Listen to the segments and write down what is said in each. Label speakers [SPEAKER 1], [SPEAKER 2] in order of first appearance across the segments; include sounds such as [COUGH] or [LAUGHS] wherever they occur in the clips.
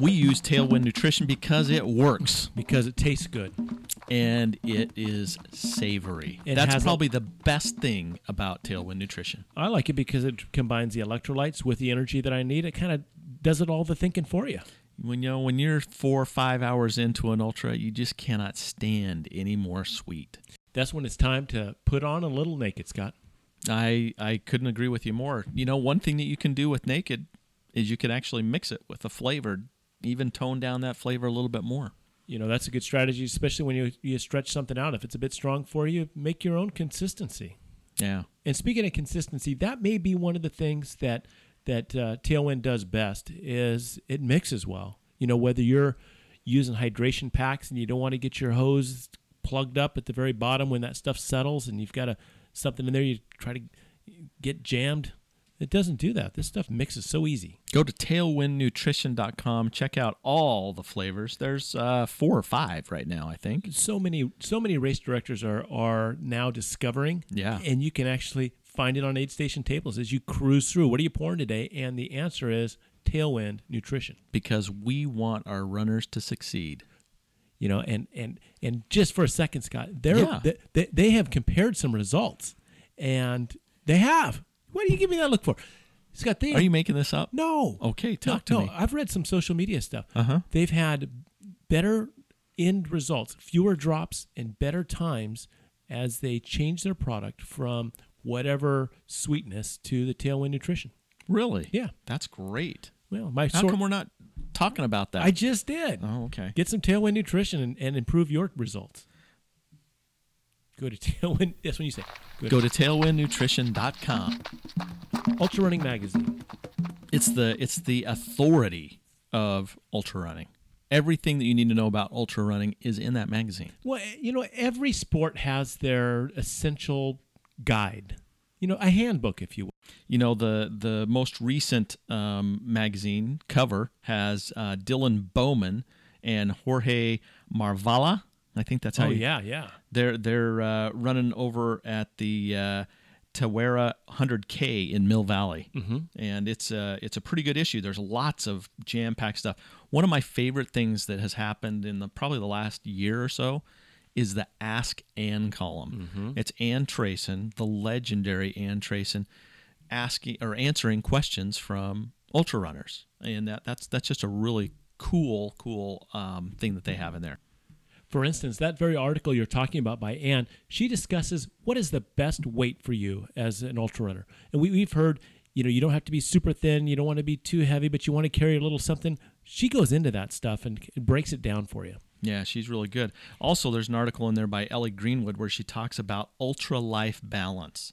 [SPEAKER 1] We use Tailwind Nutrition because it works
[SPEAKER 2] because it tastes good.
[SPEAKER 1] and it is savory.
[SPEAKER 2] It
[SPEAKER 1] That's
[SPEAKER 2] has a-
[SPEAKER 1] probably the best thing about Tailwind Nutrition.
[SPEAKER 2] I like it because it combines the electrolytes with the energy that I need. It kind of does it all the thinking for you.
[SPEAKER 1] When you know when you're four or five hours into an ultra, you just cannot stand any more sweet.
[SPEAKER 2] That's when it's time to put on a little naked, Scott.
[SPEAKER 1] I I couldn't agree with you more. You know, one thing that you can do with naked is you can actually mix it with a flavor, even tone down that flavor a little bit more.
[SPEAKER 2] You know, that's a good strategy, especially when you, you stretch something out. If it's a bit strong for you, make your own consistency.
[SPEAKER 1] Yeah.
[SPEAKER 2] And speaking of consistency, that may be one of the things that that uh, Tailwind does best is it mixes well. You know, whether you're using hydration packs and you don't want to get your hose plugged up at the very bottom when that stuff settles, and you've got a something in there you try to get jammed. It doesn't do that. This stuff mixes so easy.
[SPEAKER 1] Go to tailwindnutrition.com. Check out all the flavors. There's uh, four or five right now, I think.
[SPEAKER 2] So many, so many race directors are are now discovering.
[SPEAKER 1] Yeah.
[SPEAKER 2] and you can actually find it on aid station tables as you cruise through. What are you pouring today? And the answer is Tailwind Nutrition.
[SPEAKER 1] Because we want our runners to succeed.
[SPEAKER 2] You know, and and and just for a second, Scott, they're
[SPEAKER 1] Yeah.
[SPEAKER 2] they, they, they have compared some results, and they have. What do you give me that look for, Scott? They
[SPEAKER 1] Are you making this up?
[SPEAKER 2] no
[SPEAKER 1] Okay, talk to
[SPEAKER 2] no,
[SPEAKER 1] me.
[SPEAKER 2] No, I've read some social media stuff.
[SPEAKER 1] Uh-huh.
[SPEAKER 2] They've had better end results, fewer drops, and better times as they change their product from whatever sweetness to the Tailwind Nutrition.
[SPEAKER 1] Really?
[SPEAKER 2] Yeah.
[SPEAKER 1] That's great.
[SPEAKER 2] Well, my
[SPEAKER 1] How
[SPEAKER 2] sort,
[SPEAKER 1] come we're not talking about that?
[SPEAKER 2] I just did.
[SPEAKER 1] oh, okay.
[SPEAKER 2] Get some Tailwind Nutrition and, and improve your results. Go to [LAUGHS] Tailwind. That's when you say. Go to
[SPEAKER 1] Go to tailwindnutrition.com.
[SPEAKER 2] Ultra Running Magazine.
[SPEAKER 1] It's the it's the authority of ultra running. Everything that you need to know about ultra running is in that magazine.
[SPEAKER 2] Well, you know, every sport has their essential guide. You know, a handbook, if you will.
[SPEAKER 1] You know the the most recent um, magazine cover has uh, Dylan Bowman and Jorge Maravilla. I think that's how
[SPEAKER 2] Oh
[SPEAKER 1] you,
[SPEAKER 2] yeah, yeah.
[SPEAKER 1] They're they're uh, running over at the uh, Tarawera 100K in Mill Valley, mm-hmm. and it's a it's a pretty good issue. There's lots of jam packed stuff. One of my favorite things that has happened in the probably the last year or so is the Ask Ann column. It's Ann Trason, the legendary Ann Trason, asking or answering questions from ultra runners, and that that's that's just a really cool cool um, thing that they have in there.
[SPEAKER 2] For instance, that very article you're talking about by Ann, she discusses what is the best weight for you as an ultra runner. And we, we've heard, you know, you don't have to be super thin, you don't want to be too heavy, but you want to carry a little something. She goes into that stuff and breaks it down for you.
[SPEAKER 1] Yeah, she's really good. Also, there's an article in there by Ellie Greenwood where she talks about ultra life balance,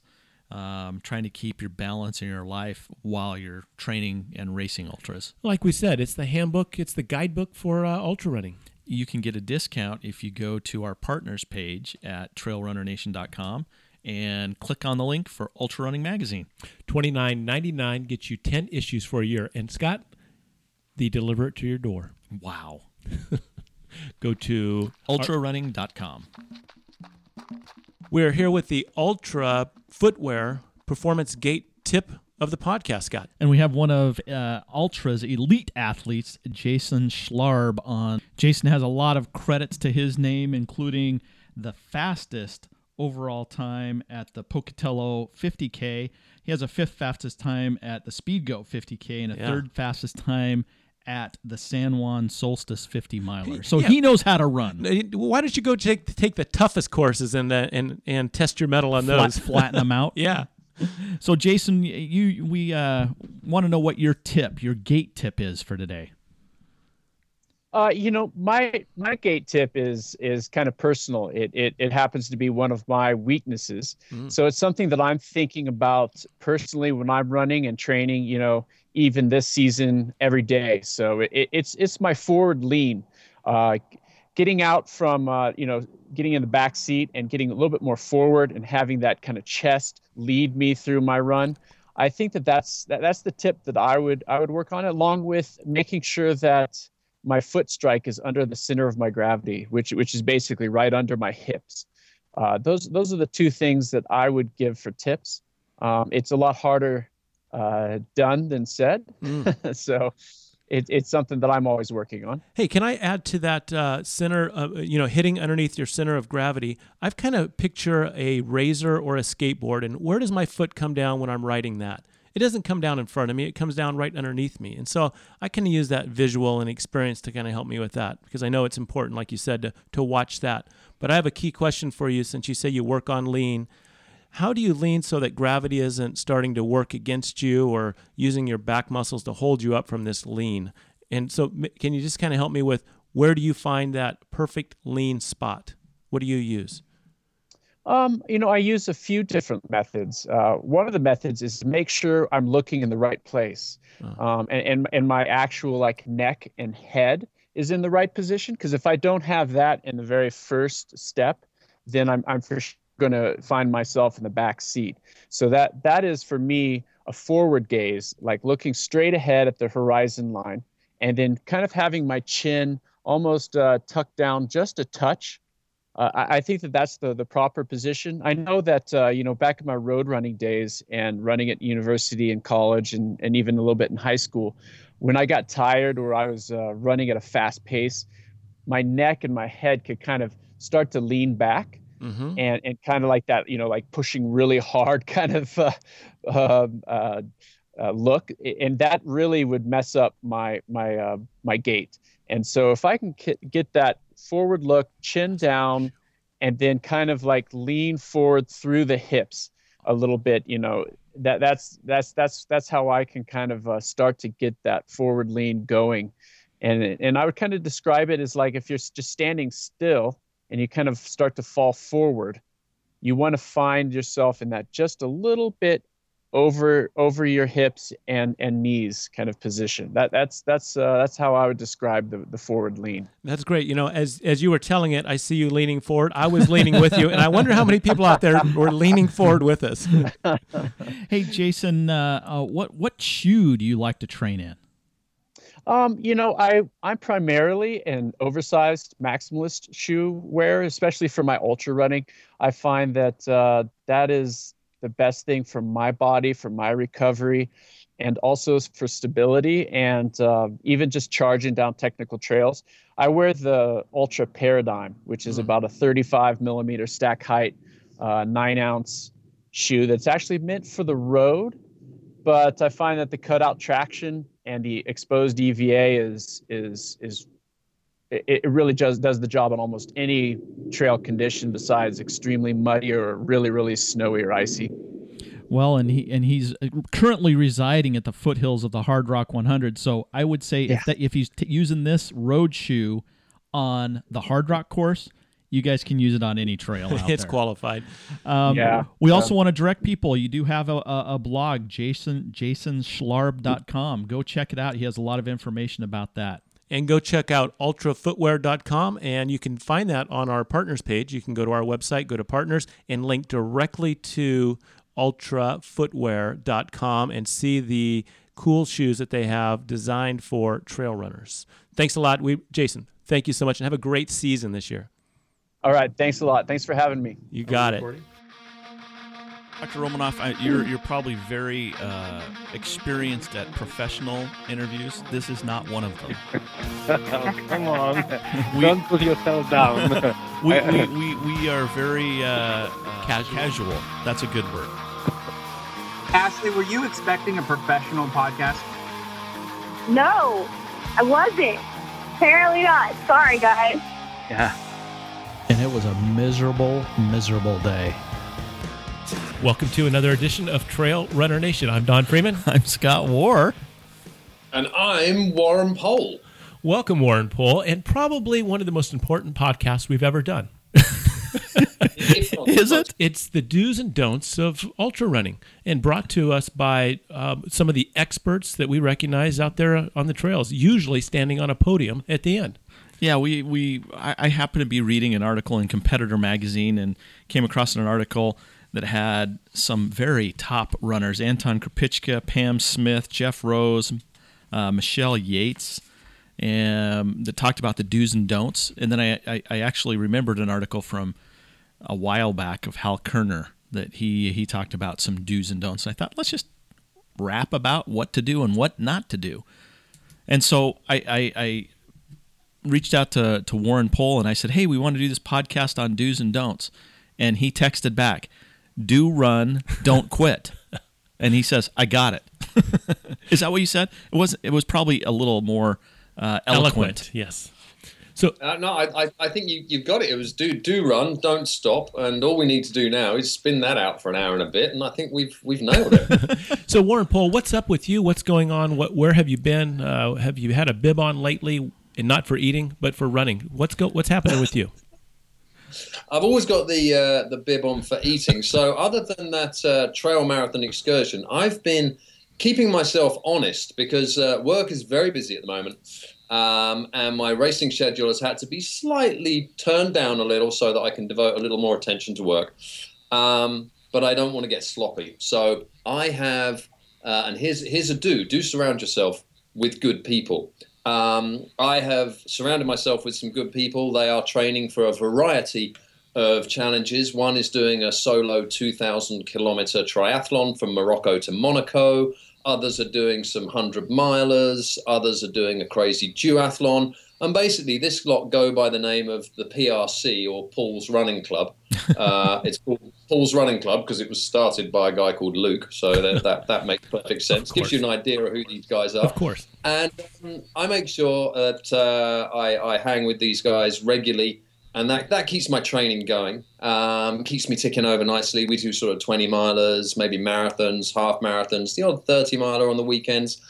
[SPEAKER 1] um, trying to keep your balance in your life while you're training and racing ultras.
[SPEAKER 2] Like we said, it's the handbook, it's the guidebook for uh, ultra running.
[SPEAKER 1] You can get a discount if you go to our partners page at trailrunnernation.com and click on the link for Ultra Running Magazine.
[SPEAKER 2] Twenty nine ninety nine gets you ten issues for a year. And Scott, they deliver it to your door.
[SPEAKER 1] Wow. [LAUGHS]
[SPEAKER 2] Go to
[SPEAKER 1] UltraRunning.com.
[SPEAKER 2] We're here with the Altra Footwear Performance Gait tip of the podcast, Scott.
[SPEAKER 1] And we have one of uh, Altra's elite athletes, Jason Schlarb, on. Jason has a lot of credits to his name, including the fastest overall time at the Pocatello 50K. He has a fifth fastest time at the Speedgoat 50K and a
[SPEAKER 2] Yeah.
[SPEAKER 1] third fastest time at the San Juan Solstice 50 miler. So
[SPEAKER 2] Yeah.
[SPEAKER 1] he knows how to run.
[SPEAKER 2] Why don't you go take take the toughest courses and uh, and and test your mettle on
[SPEAKER 1] Flat,
[SPEAKER 2] those?
[SPEAKER 1] flatten them out. [LAUGHS]
[SPEAKER 2] yeah.
[SPEAKER 1] So Jason, you we uh, want to know what your tip, your gait tip is for today.
[SPEAKER 3] Uh, you know, my my gait tip is is kind of personal. It it it happens to be one of my weaknesses. So it's something that I'm thinking about personally when I'm running and training. You know, even this season, every day. So it, it's it's my forward lean, uh, getting out from uh, you know getting in the back seat and getting a little bit more forward and having that kind of chest lead me through my run. I think that that's that, that's the tip that I would I would work on, along with making sure that my foot strike is under the center of my gravity, which which is basically right under my hips. Uh, those those are the two things that I would give for tips. Um, it's a lot harder uh, done than said. Mm. [LAUGHS] so it, it's something that I'm always working on.
[SPEAKER 2] Hey, can I add to that uh, center, of, you know, hitting underneath your center of gravity? I've kind of picture a razor or a skateboard, and where does my foot come down when I'm riding that? It doesn't come down in front of me; it comes down right underneath me, and so I can use that visual and experience to kind of help me with that because I know it's important, like you said, to to watch that. But I have a key question for you, since you say you work on lean how do you lean so that gravity isn't starting to work against you or using your back muscles to hold you up from this lean? And so, can you just kind of help me with where do you find that perfect lean spot? What do you use?
[SPEAKER 3] Um, you know, I use a few different methods. Uh, one of the methods is to make sure I'm looking in the right place, uh-huh. um, and, and and my actual like neck and head is in the right position. Because if I don't have that in the very first step, then I'm I'm for going to find myself in the back seat. So that that is for me a forward gaze, like looking straight ahead at the horizon line, and then kind of having my chin almost uh, tucked down just a touch. Uh, I, I, think that that's the the proper position. I know that uh, you know back in my road running days and running at university and college and and even a little bit in high school, when I got tired or I was uh, running at a fast pace, my neck and my head could kind of start to lean back mm-hmm. and and kind of like that, you know, like pushing really hard [LAUGHS] kind of uh, um, uh, uh, look, and that really would mess up my my uh, my gait. And so if I can get that forward look, chin down, and then kind of like lean forward through the hips a little bit, you know, that that's that's that's that's how I can kind of uh, start to get that forward lean going. And and I would kind of describe it as like if you're just standing still and you kind of start to fall forward, you want to find yourself in that just a little bit over over your hips and and knees kind of position. That that's that's uh, that's how I would describe the, the forward lean.
[SPEAKER 2] That's great. You know, as as you were telling it, I see you leaning forward. I was leaning with you, and I wonder how many people out there were leaning forward with us. [LAUGHS]
[SPEAKER 1] hey, Jason, uh, uh, what what shoe do you like to train in?
[SPEAKER 3] Um, you know, I I'm primarily an oversized maximalist shoe wearer, especially for my ultra running. I find that uh, that is the best thing for my body, for my recovery, and also for stability and uh, even just charging down technical trails. I wear the Altra Paradigm, which is mm. about a 35 millimeter stack height, uh, nine ounce shoe that's actually meant for the road. But I find that the cutout traction and the exposed EVA is is is it, it really does does the job on almost any trail condition besides extremely muddy or really really snowy or icy.
[SPEAKER 1] Well, and he and he's uh, currently residing at the foothills of the Hardrock 100. So I would say yeah. if that, if he's t- using this road shoe on the Hardrock course, you guys can use it on any trail. [LAUGHS]
[SPEAKER 2] it's
[SPEAKER 1] there.
[SPEAKER 2] qualified.
[SPEAKER 3] Um, yeah.
[SPEAKER 1] We also want to direct people. You do have a, a, a blog, Jason jasonschlarb.com. Go check it out. He has a lot of information about that.
[SPEAKER 2] And go check out altrafootwear.com, and you can find that on our partners page. You can go to our website, go to partners, and link directly to altrafootwear.com and see the cool shoes that they have designed for trail runners. Thanks a lot, we Jason. Thank you so much, and have a great season this year.
[SPEAKER 3] All right. Thanks a lot. Thanks for having me.
[SPEAKER 2] You got it.
[SPEAKER 1] Dr. Romanoff, I, you're you're probably very uh, experienced at professional interviews. This is not one of them. [LAUGHS]
[SPEAKER 4] come on, we, don't put yourself down. [LAUGHS]
[SPEAKER 1] we, we, we, we, are very uh, casual. casual. That's a good word.
[SPEAKER 5] Ashley, were you expecting a professional podcast?
[SPEAKER 6] No, I wasn't. Apparently not. Sorry, guys.
[SPEAKER 4] Yeah
[SPEAKER 1] and it was a miserable, miserable day.
[SPEAKER 2] Welcome to another edition of Trail Runner Nation. I'm Don Freeman. [LAUGHS]
[SPEAKER 1] I'm Scott Warr.
[SPEAKER 7] And I'm Warren Pole.
[SPEAKER 2] Welcome, Warren Pole, and probably one of the most important podcasts we've ever done.
[SPEAKER 1] Is it?
[SPEAKER 2] It's the do's and don'ts of ultra running, and brought to us by um, some of the experts that we recognize out there on the trails, usually standing on a podium at the end.
[SPEAKER 1] Yeah, we we I, I happened to be reading an article in Competitor magazine and came across an article that had some very top runners: Anton Krupicka, Pam Smith, Jeff Rose, uh, Michelle Yates, and that talked about the do's and don'ts. And then I, I, I actually remembered an article from a while back of Hal Koerner that he he talked about some do's and don'ts. And I thought let's just rap about what to do and what not to do. And so I, I reached out to, to Warren Pole and I said, Hey, we want to do this podcast on do's and don'ts. And he texted back, Do run, don't quit. [LAUGHS] and he says, I got it. [LAUGHS] Is that what you said? It was it was probably a little more uh, eloquent.
[SPEAKER 2] Yes. So
[SPEAKER 7] Uh, no, I, I, I think you, you've got it. It was do do run, don't stop, and all we need to do now is spin that out for an hour and a bit, and I think we've we've nailed it. [LAUGHS]
[SPEAKER 2] so Warren Pole, what's up with you? What's going on? What where have you been? Uh, have you had a bib on lately? And not for eating, but for running. What's go what's happening with you? [LAUGHS]
[SPEAKER 7] I've always got the uh, the bib on for eating. So other than that uh, trail marathon excursion, I've been keeping myself honest because uh, work is very busy at the moment, um, and my racing schedule has had to be slightly turned down a little so that I can devote a little more attention to work. Um, but I don't want to get sloppy, so I have. Uh, and here's here's a do: do surround yourself with good people. Um, I have surrounded myself with some good people. They are training for a variety of challenges. One is doing a solo 2,000 kilometer triathlon from Morocco to Monaco. Others are doing some 100 milers. Others are doing a crazy duathlon. And basically, this lot go by the name of the PRC or Paul's Running Club. [LAUGHS] Uh, it's called Paul's Running Club because it was started by a guy called Luke. So that, that, that makes perfect sense. Gives you an idea of who these guys are.
[SPEAKER 2] Of course.
[SPEAKER 7] And um, I make sure that uh, I, I hang with these guys regularly, and that, that keeps my training going, um, keeps me ticking over nicely. We do sort of 20 milers, maybe marathons, half marathons, the odd 30 miler on the weekends,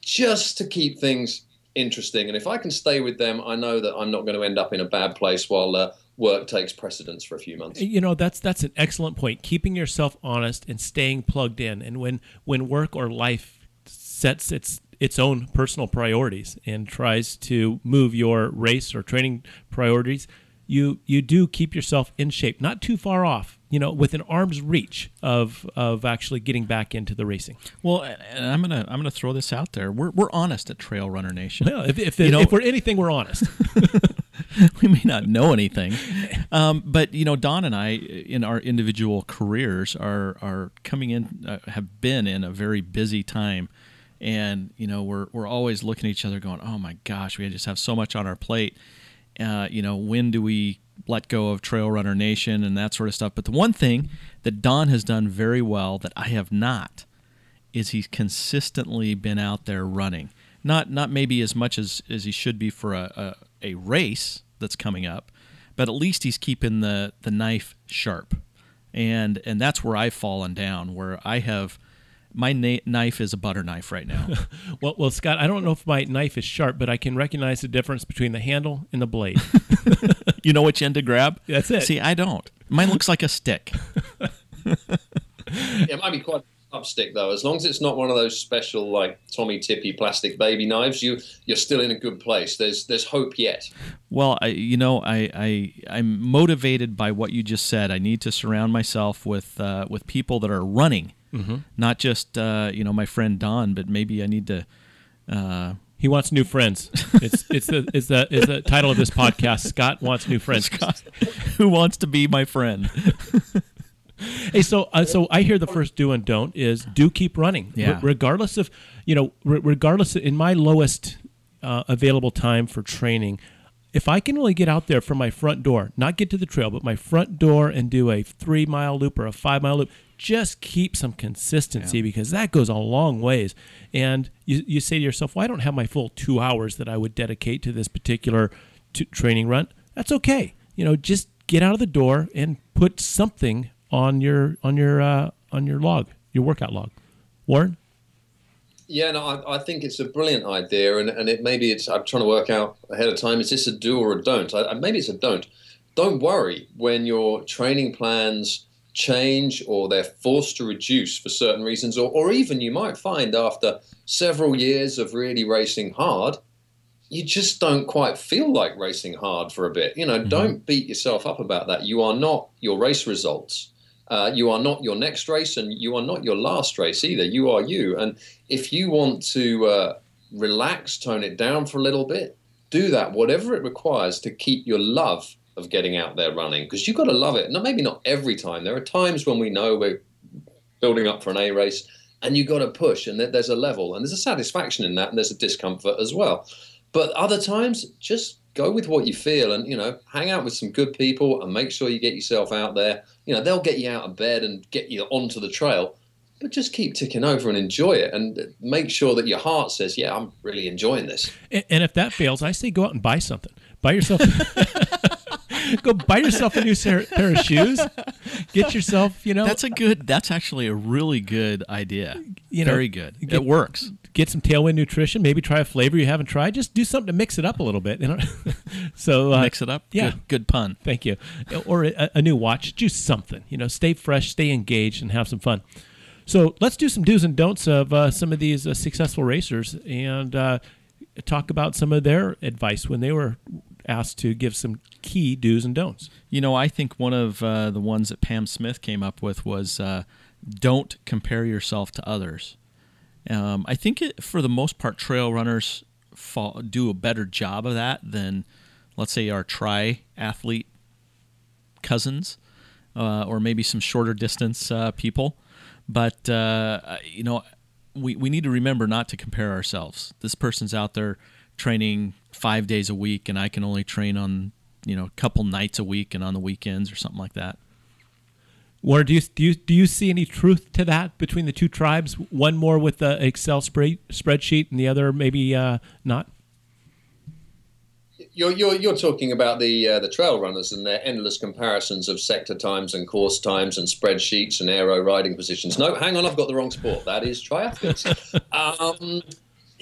[SPEAKER 7] just to keep things interesting. And if I can stay with them, I know that I'm not going to end up in a bad place while uh, work takes precedence for a few months.
[SPEAKER 2] You know, that's that's an excellent point. Keeping yourself honest and staying plugged in. And when when work or life sets its its own personal priorities and tries to move your race or training priorities, you you do keep yourself in shape, not too far off. You know, within arm's reach of of actually getting back into the racing.
[SPEAKER 1] Well, and I'm gonna I'm gonna throw this out there. We're we're honest at Trail Runner Nation.
[SPEAKER 2] Well, if if,
[SPEAKER 1] You know-
[SPEAKER 2] if we're anything, we're honest. [LAUGHS]
[SPEAKER 1] we may not know anything, um, but you know, Don and I, in our individual careers, are are coming in, uh, have been in a very busy time, and you know, we're we're always looking at each other, going, "Oh my gosh, we just have so much on our plate." Uh, you know, when do we let go of Trail Runner Nation and that sort of stuff? But the one thing that Don has done very well that I have not is he's consistently been out there running. Not not maybe as much as, as he should be for a, a, a race that's coming up, but at least he's keeping the, the knife sharp. And and that's where I've fallen down, where I have my na- knife is a butter knife right now. [LAUGHS]
[SPEAKER 2] well, well, Scott, I don't know if my knife is sharp, but I can recognize the difference between the handle and the blade. [LAUGHS]
[SPEAKER 1] you know which end to grab?
[SPEAKER 2] That's it.
[SPEAKER 1] See, I don't. Mine looks like a stick. [LAUGHS]
[SPEAKER 7] it might be quite a tough stick though. As long as it's not one of those special like Tommy Tippy plastic baby knives, you you're still in a good place. There's there's hope yet.
[SPEAKER 1] Well, I, you know, I, I I'm motivated by what you just said. I need to surround myself with uh, with people that are running, not just uh, you know my friend Don, but maybe I need to. Uh,
[SPEAKER 2] He wants new friends. It's [LAUGHS] it's the it's the it's the title of this podcast. Scott wants new friends.
[SPEAKER 1] Scott, who wants to be my friend? [LAUGHS]
[SPEAKER 2] Hey, so uh, so I hear the first do and don't is do keep running.
[SPEAKER 1] Yeah.
[SPEAKER 2] Re- regardless of you know, re- regardless of, in my lowest uh, available time for training, if I can only get out there from my front door, not get to the trail, but my front door and do a three mile loop or a five mile loop, just keep some consistency because that goes a long ways. And you, you say to yourself, well, I don't have my full two hours that I would dedicate to this particular t- training run. That's okay. You know, just get out of the door and put something on your on your uh, on your log, your workout log. Warren,
[SPEAKER 7] Yeah, no, I, I think it's a brilliant idea, and, and it maybe it's I'm trying to work out ahead of time. Is this a do or a don't? I, maybe it's a don't. Don't worry when your training plans change or they're forced to reduce for certain reasons, or, or even you might find after several years of really racing hard, you just don't quite feel like racing hard for a bit. You know, mm-hmm. don't beat yourself up about that. You are not your race results. Uh, you are not your next race, and you are not your last race either. You are you. And if you want to uh, relax, tone it down for a little bit, do that, whatever it requires to keep your love of getting out there running, because you've got to love it. No, maybe not every time. There are times when we know we're building up for an A race, and you've got to push, and there's a level, and there's a satisfaction in that, and there's a discomfort as well. But other times, just go with what you feel, and you know, hang out with some good people, and make sure you get yourself out there. You know, they'll get you out of bed and get you onto the trail, but just keep ticking over and enjoy it, and make sure that your heart says, "Yeah, I'm really enjoying this."
[SPEAKER 2] And, and if that fails, I say go out and buy something. Buy yourself. [LAUGHS] [LAUGHS] go buy yourself a new pair of shoes. Get yourself, you know.
[SPEAKER 1] That's a good. That's actually a really good idea. You know, Very good. Get, it works.
[SPEAKER 2] Get some Tailwind nutrition. Maybe try a flavor you haven't tried. Just do something to mix it up a little bit. You know. [LAUGHS]
[SPEAKER 1] so uh, mix it up. Yeah. Good, good, pun.
[SPEAKER 2] Thank you. Or a, a new watch. Do something. You know, stay fresh, stay engaged, and have some fun. So let's do some do's and don'ts of uh, some of these uh, successful racers and uh, talk about some of their advice when they were asked to give some key do's and don'ts.
[SPEAKER 1] You know, I think one of uh, the ones that Pam Smith came up with was uh, don't compare yourself to others. Um, I think it, for the most part, trail runners fall, do a better job of that than, let's say, our triathlete cousins uh, or maybe some shorter distance uh, people. But, uh, you know, we, we need to remember not to compare ourselves. This person's out there training five days a week, and I can only train on you know a couple nights a week and on the weekends or something like that.
[SPEAKER 2] Warner, do you do you do you see any truth to that between the two tribes? One more with the Excel spread, spreadsheet, and the other maybe uh, not.
[SPEAKER 7] You're, you're, you're talking about the uh, the trail runners and their endless comparisons of sector times and course times and spreadsheets and aero riding positions. No, hang on, I've got the wrong sport. That is triathletes. [LAUGHS] um,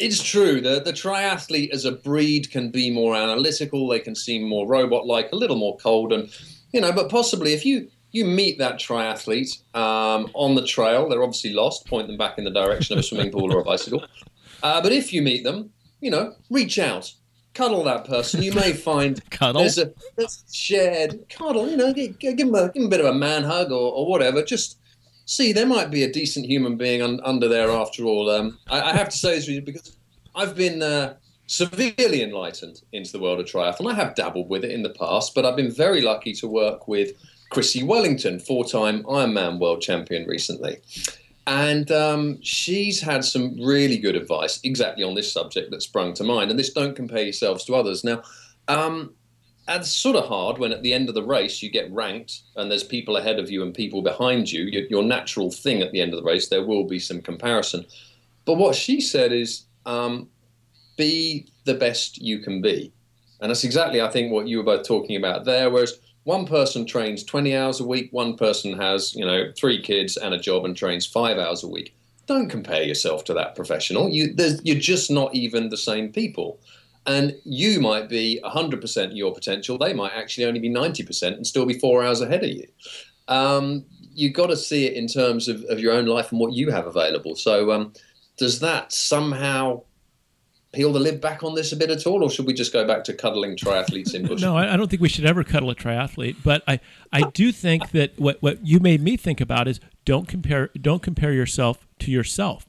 [SPEAKER 7] it's true. The the triathlete as a breed can be more analytical. They can seem more robot like, a little more cold, and you know. But possibly, if you you meet that triathlete um, on the trail, they're obviously lost. Point them back in the direction of a swimming pool or a bicycle. [LAUGHS] Uh, but if you meet them, you know, reach out, cuddle that person. You may find [LAUGHS]
[SPEAKER 1] cuddle.
[SPEAKER 7] There's a there's shared cuddle. You know, give, give, them a, give them a bit of a man hug or, or whatever. Just see, there might be a decent human being un, under there after all. Um, I, I, have to say this because I've been uh, severely enlightened into the world of triathlon. I have dabbled with it in the past, but I've been very lucky to work with Chrissie Wellington, four-time Ironman world champion recently. And um, she's had some really good advice exactly on this subject that sprung to mind. And this don't compare yourselves to others. Now, um, it's sort of hard when at the end of the race you get ranked and there's people ahead of you and people behind you. Your, your natural thing at the end of the race, there will be some comparison. But what she said is um, be the best you can be. And that's exactly, I think, what you were both talking about there. Whereas one person trains 20 hours a week, one person has, you know, three kids and a job and trains five hours a week. Don't compare yourself to that professional. You, you're just not even the same people. And you might be 100% your potential. They might actually only be 90% and still be four hours ahead of you. Um, you've got to see it in terms of, of your own life and what you have available. So, um, does that somehow peel the lid back on this a bit at all, or should we just go back to cuddling triathletes in [LAUGHS] bush?
[SPEAKER 2] no, I don't think we should ever cuddle a triathlete. But I, I do think that what, what you made me think about is don't compare don't compare yourself to yourself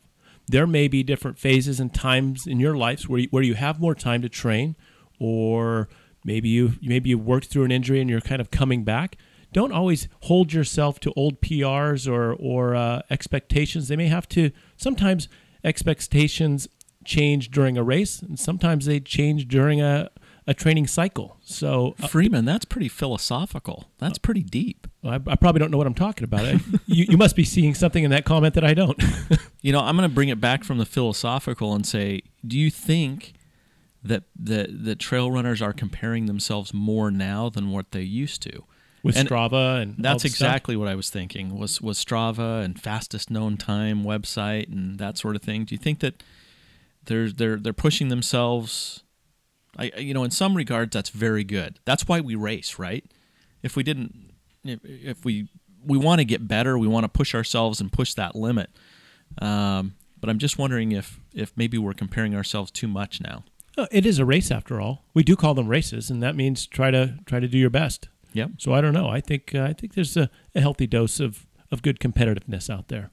[SPEAKER 2] there may be different phases and times in your lives where you, where you have more time to train, or maybe you maybe you worked through an injury and you're kind of coming back. Don't always hold yourself to old PRs or or uh, expectations. They may have to sometimes expectations change during a race, and sometimes they change during a a training cycle. So
[SPEAKER 1] uh, Freeman, that's pretty philosophical. That's pretty deep.
[SPEAKER 2] I, I probably don't know what I'm talking about. I, [LAUGHS] you, you must be seeing something in that comment that I don't. [LAUGHS]
[SPEAKER 1] you know, I'm going to bring it back from the philosophical and say, do you think that the the trail runners are comparing themselves more now than what they used to?
[SPEAKER 2] With and Strava and
[SPEAKER 1] that's exactly stuff? what I was thinking was was Strava and fastest known time website and that sort of thing. Do you think that they're they're they're pushing themselves I, you know, in some regards, that's very good. That's why we race, right? If we didn't, if, we we want to get better, we want to push ourselves and push that limit. Um, but I'm just wondering if if maybe we're comparing ourselves too much now.
[SPEAKER 2] Uh, it is a race after all. We do call them races, and that means try to try to do your best.
[SPEAKER 1] Yep.
[SPEAKER 2] So I don't know. I think uh, I think there's a, a healthy dose of of good competitiveness out there.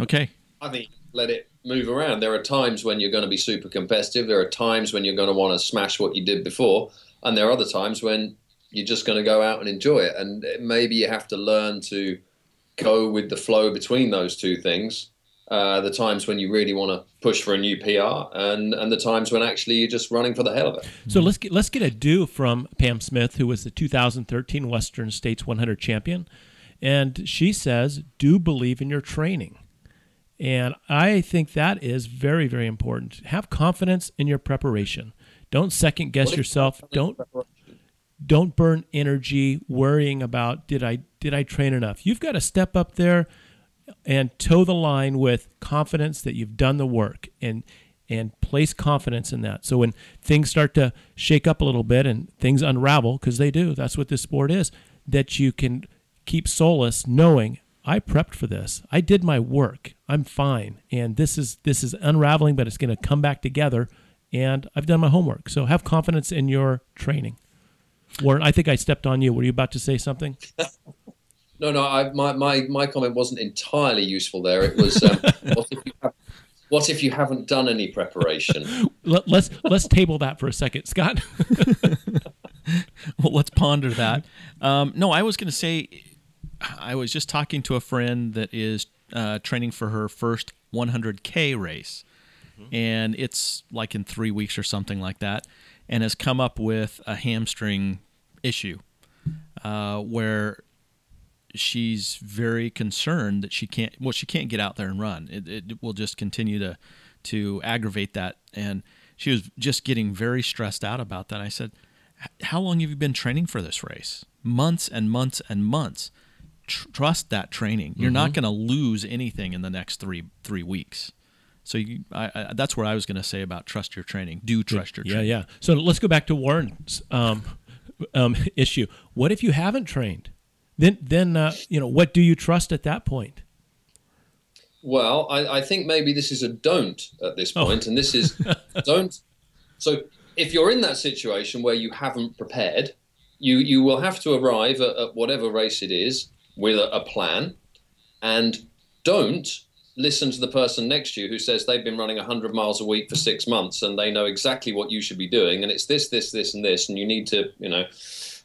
[SPEAKER 1] Okay.
[SPEAKER 7] I think let it move around. There are times when you're going to be super competitive. There are times when you're going to want to smash what you did before, and there are other times when you're just going to go out and enjoy it. And maybe you have to learn to go with the flow between those two things. Uh, the times when you really want to push for a new PR, and and the times when actually you're just running for the hell of it.
[SPEAKER 2] So let's get let's get a do from Pam Smith, who was the 2013 Western States 100 champion, and she says, "Do believe in your training." And I think that is very, very important. Have confidence in your preparation. Don't second guess yourself. Don't don't burn energy worrying about did I did I train enough. You've got to step up there and toe the line with confidence that you've done the work and and place confidence in that. So when things start to shake up a little bit and things unravel because they do, that's what this sport is, that you can keep solace knowing I prepped for this. I did my work. I'm fine. And this is this is unraveling, but it's going to come back together. And I've done my homework. So have confidence in your training. Warren, I think I stepped on you. Were you about to say something? [LAUGHS]
[SPEAKER 7] no, no. I, my, my my comment wasn't entirely useful there. It was um, [LAUGHS] what, if have, what, if you haven't done any preparation?
[SPEAKER 2] Let, let's let's table that for a second, Scott.
[SPEAKER 1] well, [LAUGHS] let's ponder that. Um, no, I was going to say I was just talking to a friend that is uh, training for her first 100K race. Mm-hmm. And it's like in three weeks or something like that, and has come up with a hamstring issue uh, where she's very concerned that she can't well she can't get out there and run it, it will just continue to to aggravate that and she was just getting very stressed out about that i said how long have you been training for this race months and months and months tr- trust that training. You're mm-hmm. not going to lose anything in the next three three weeks. So you, I, I, that's what I was going to say about trust your training. Do trust your training.
[SPEAKER 2] Yeah, yeah. So let's go back to Warren's um, um, [LAUGHS] issue. What if you haven't trained? Then, then uh, you know, what do you trust at that point?
[SPEAKER 7] Well, I, I think maybe this is a don't at this oh. point, oh. and this is [LAUGHS] don't. So if you're in that situation where you haven't prepared, you you will have to arrive at, at whatever race it is with a, a plan and don't listen to the person next to you who says they've been running 100 miles a week for six months and they know exactly what you should be doing and it's this this this and this and you need to you know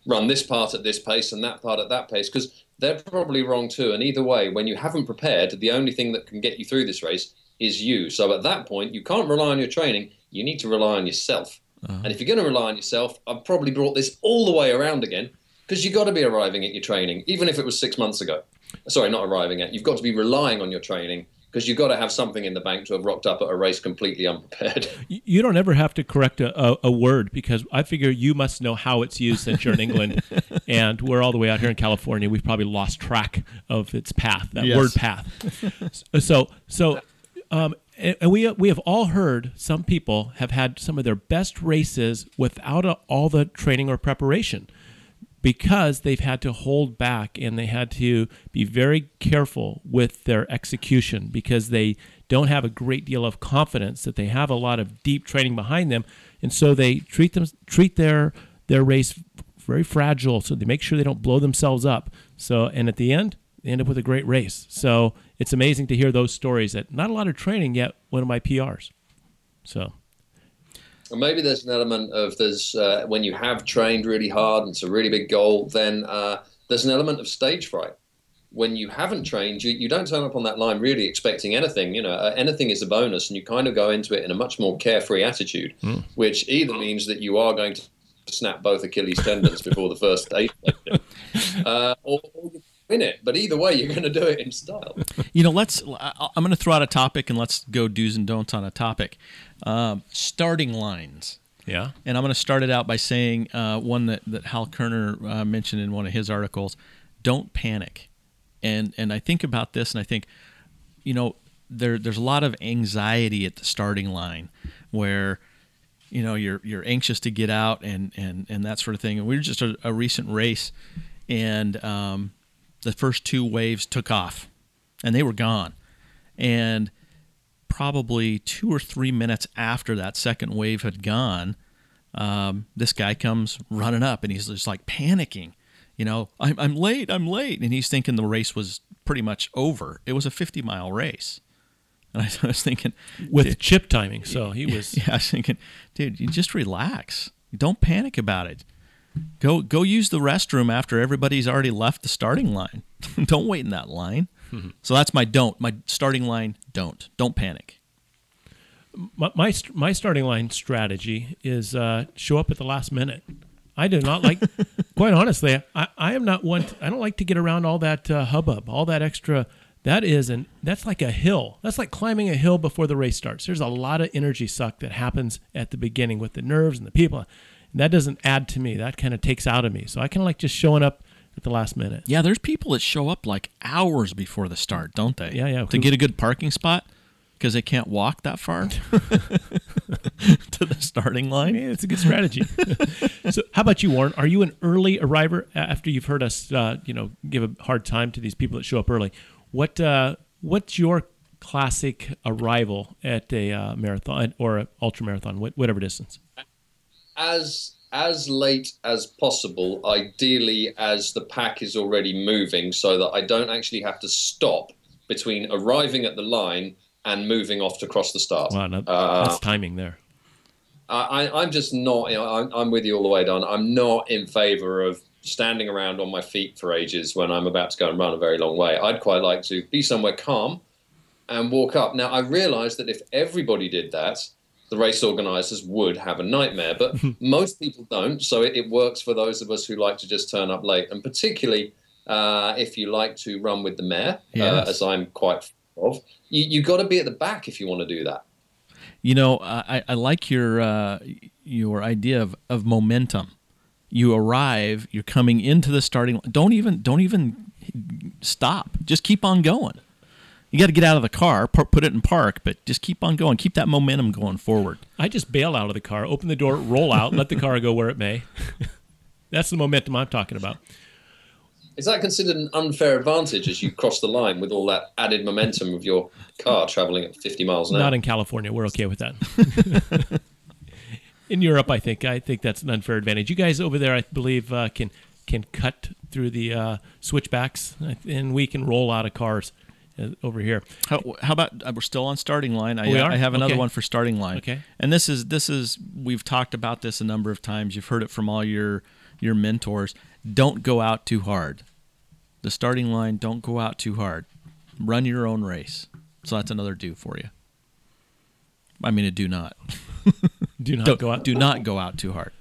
[SPEAKER 7] run this part at this pace and that part at that pace because they're probably wrong too and either way when you haven't prepared the only thing that can get you through this race is you so at that point you can't rely on your training you need to rely on yourself uh-huh. and if you're going to rely on yourself i've probably brought this all the way around again because you've got to be arriving at your training, even if it was six months ago. Sorry, not arriving at. You've got to be relying on your training because you've got to have something in the bank to have rocked up at a race completely unprepared. [LAUGHS]
[SPEAKER 2] You don't ever have to correct a, a, a, word because I figure you must know how it's used since you're in England, [LAUGHS] and we're all the way out here in California. We've probably lost track of its path, that yes. word path. so, so, um, and we we have all heard some people have had some of their best races without a, all the training or preparation because they've had to hold back and they had to be very careful with their execution because they don't have a great deal of confidence that they have a lot of deep training behind them. And so they treat them treat their their race very fragile. So they make sure they don't blow themselves up. So and at the end they end up with a great race. So it's amazing to hear those stories that not a lot of training yet one of my prs so
[SPEAKER 7] maybe there's an element of there's uh, when you have trained really hard and it's a really big goal, then uh, there's an element of stage fright. When you haven't trained, you, you don't turn up on that line really expecting anything. You know, uh, anything is a bonus, and you kind of go into it in a much more carefree attitude, mm. which either means that you are going to snap both Achilles tendons before the first eight, [LAUGHS] uh, or, or you win it. But either way, you're going to do it in style.
[SPEAKER 1] You know, let's. I'm going to throw out a topic, and let's go do's and don'ts on a topic. Um, starting lines.
[SPEAKER 2] Yeah.
[SPEAKER 1] And I'm going to start it out by saying uh, one that, that Hal Koerner uh, mentioned in one of his articles don't panic. And, and I think about this and I think, you know, there, there's a lot of anxiety at the starting line where, you know, you're, you're anxious to get out and, and, and that sort of thing. And we were just a, a recent race and um, the first two waves took off and they were gone. And probably two or three minutes after that second wave had gone, um, this guy comes running up and he's just like panicking. You know, I'm, I'm late, I'm late. And he's thinking the race was pretty much over. It was a 50 mile race. And [LAUGHS] I was thinking,
[SPEAKER 2] with chip timing. So he was. [LAUGHS]
[SPEAKER 1] Yeah, I was thinking, dude, you just relax. Don't panic about it. Go go use the restroom after everybody's already left the starting line. [LAUGHS] don't wait in that line. [LAUGHS] So that's my don't. My starting line don't. Don't panic.
[SPEAKER 2] My my, my starting line strategy is uh, show up at the last minute. I do not like, [LAUGHS] quite honestly, I, I am not one. I don't like to get around all that uh, hubbub, all that extra. That is an that's like a hill. That's like climbing a hill before the race starts. There's a lot of energy suck that happens at the beginning with the nerves and the people. And that doesn't add to me. That kind of takes out of me. So I kind of like just showing up at the last minute.
[SPEAKER 1] Yeah, there's people that show up like hours before the start, don't they?
[SPEAKER 2] Yeah, yeah.
[SPEAKER 1] To
[SPEAKER 2] Who-
[SPEAKER 1] get a good parking spot because they can't walk that far [LAUGHS] [LAUGHS] to the starting line.
[SPEAKER 2] mean, it's a good strategy. [LAUGHS] so, how about you, Warren? Are you an early arriver? After you've heard us, uh, you know, give a hard time to these people that show up early, what uh, what's your classic arrival at a uh, marathon or an ultra marathon, wh- whatever distance?
[SPEAKER 7] as as late as possible, ideally as the pack is already moving, so that I don't actually have to stop between arriving at the line and moving off to cross the start.
[SPEAKER 2] Wow, no,
[SPEAKER 7] Uh,
[SPEAKER 2] that's timing there.
[SPEAKER 7] I, I'm just not. You know, I'm, I'm with you all the way, Don. I'm not in favour of standing around on my feet for ages when I'm about to go and run a very long way. I'd quite like to be somewhere calm and walk up. Now, I realise that if everybody did that, the race organisers would have a nightmare. But [LAUGHS] most people don't, so it, it works for those of us who like to just turn up late, and particularly uh, if you like to run with the mare,
[SPEAKER 1] Yes.
[SPEAKER 7] uh, as I'm quite of. You you got to be at the back if you want to do that.
[SPEAKER 1] You know, I, I like your uh, your idea of, of momentum. You arrive, you're coming into the starting. Don't even don't even stop. Just keep on going. You got to get out of the car, put it in park, but just keep on going. Keep that momentum going forward.
[SPEAKER 2] I just bail out of the car, open the door, roll out, let the car go where it may. [LAUGHS] that's the momentum I'm talking about.
[SPEAKER 7] Is that considered an unfair advantage as you cross the line with all that added momentum of your car traveling at 50 miles an hour?
[SPEAKER 2] Not in California. We're okay with that. [LAUGHS] in Europe, I think I think that's an unfair advantage. You guys over there, I believe, uh, can can cut through the uh, switchbacks, and we can roll out of cars over here.
[SPEAKER 1] How, how about uh, we're still on starting line? I,
[SPEAKER 2] We are?
[SPEAKER 1] I have another
[SPEAKER 2] Okay.
[SPEAKER 1] one for starting line.
[SPEAKER 2] Okay.
[SPEAKER 1] And this is this is we've talked about this a number of times. You've heard it from all your your mentors. Don't go out too hard. The starting line. Don't go out too hard. Run your own race. So that's another do for you. I mean, a do not. [LAUGHS]
[SPEAKER 2] Do not
[SPEAKER 1] Don't
[SPEAKER 2] go out.
[SPEAKER 1] Do not go out too hard.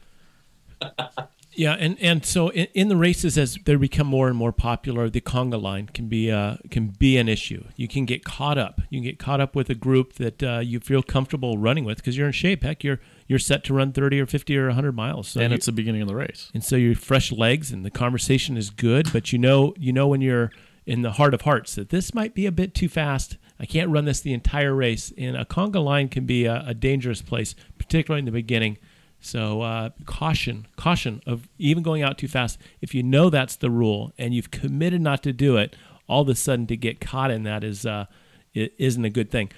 [SPEAKER 1] [LAUGHS]
[SPEAKER 2] Yeah, and and so in, in the races as they become more and more popular, the conga line can be uh, can be an issue. You can get caught up. You can get caught up with a group that uh, you feel comfortable running with because you're in shape. Heck, you're you're set to run thirty or fifty or hundred miles. So
[SPEAKER 1] and
[SPEAKER 2] you-
[SPEAKER 1] it's the beginning of the race.
[SPEAKER 2] and so you're fresh legs and the conversation is good. But you know you know when you're in the heart of hearts that this might be a bit too fast. I can't run this the entire race. And a conga line can be a, a dangerous place, particularly in the beginning. So uh, caution, caution of even going out too fast. If you know that's the rule and you've committed not to do it, all of a sudden to get caught in that is uh, it isn't a good thing.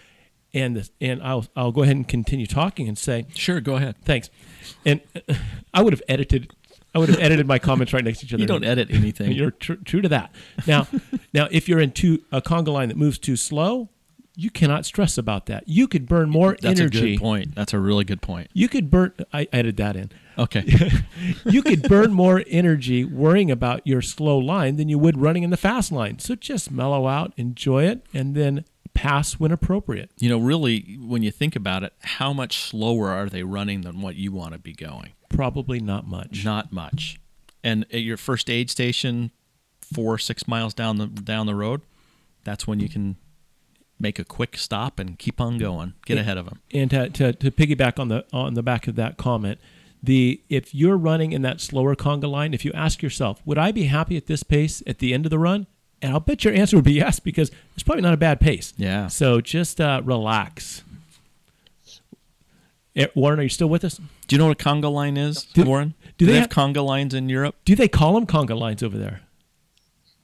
[SPEAKER 2] And the, and I'll I'll go ahead and continue talking and say
[SPEAKER 1] Sure, go ahead.
[SPEAKER 2] thanks. And [LAUGHS] I would have edited I would have edited my comments right next to each other.
[SPEAKER 1] You don't edit anything. [LAUGHS]
[SPEAKER 2] You're tr- true to that. Now, [LAUGHS] now if you're in too, a conga line that moves too slow, you cannot stress about that. You could burn more
[SPEAKER 1] That's
[SPEAKER 2] energy.
[SPEAKER 1] That's a good point. That's a really good point.
[SPEAKER 2] You could burn. I added that in.
[SPEAKER 1] Okay. [LAUGHS]
[SPEAKER 2] You could burn more energy worrying about your slow line than you would running in the fast line. So just mellow out, enjoy it, and then pass when appropriate.
[SPEAKER 1] You know, really, when you think about it, how much slower are they running than what you want to be going?
[SPEAKER 2] Probably not much.
[SPEAKER 1] Not much. And at your first aid station, four six miles down the down the road, that's when you can make a quick stop and keep on going, get ahead of them.
[SPEAKER 2] and to, to, to piggyback on the on the back of that comment, the if you're running in that slower conga line, if you ask yourself, would I be happy at this pace at the end of the run? And I'll bet your answer would be yes because it's probably not a bad pace.
[SPEAKER 1] Yeah.
[SPEAKER 2] So just uh, relax. Eh, Warren, are you still with us?
[SPEAKER 1] Do you know what a conga line is,
[SPEAKER 2] Do-
[SPEAKER 1] Warren?
[SPEAKER 2] do
[SPEAKER 1] they,
[SPEAKER 2] they
[SPEAKER 1] have conga lines in Europe?
[SPEAKER 2] Do they call them conga lines over there?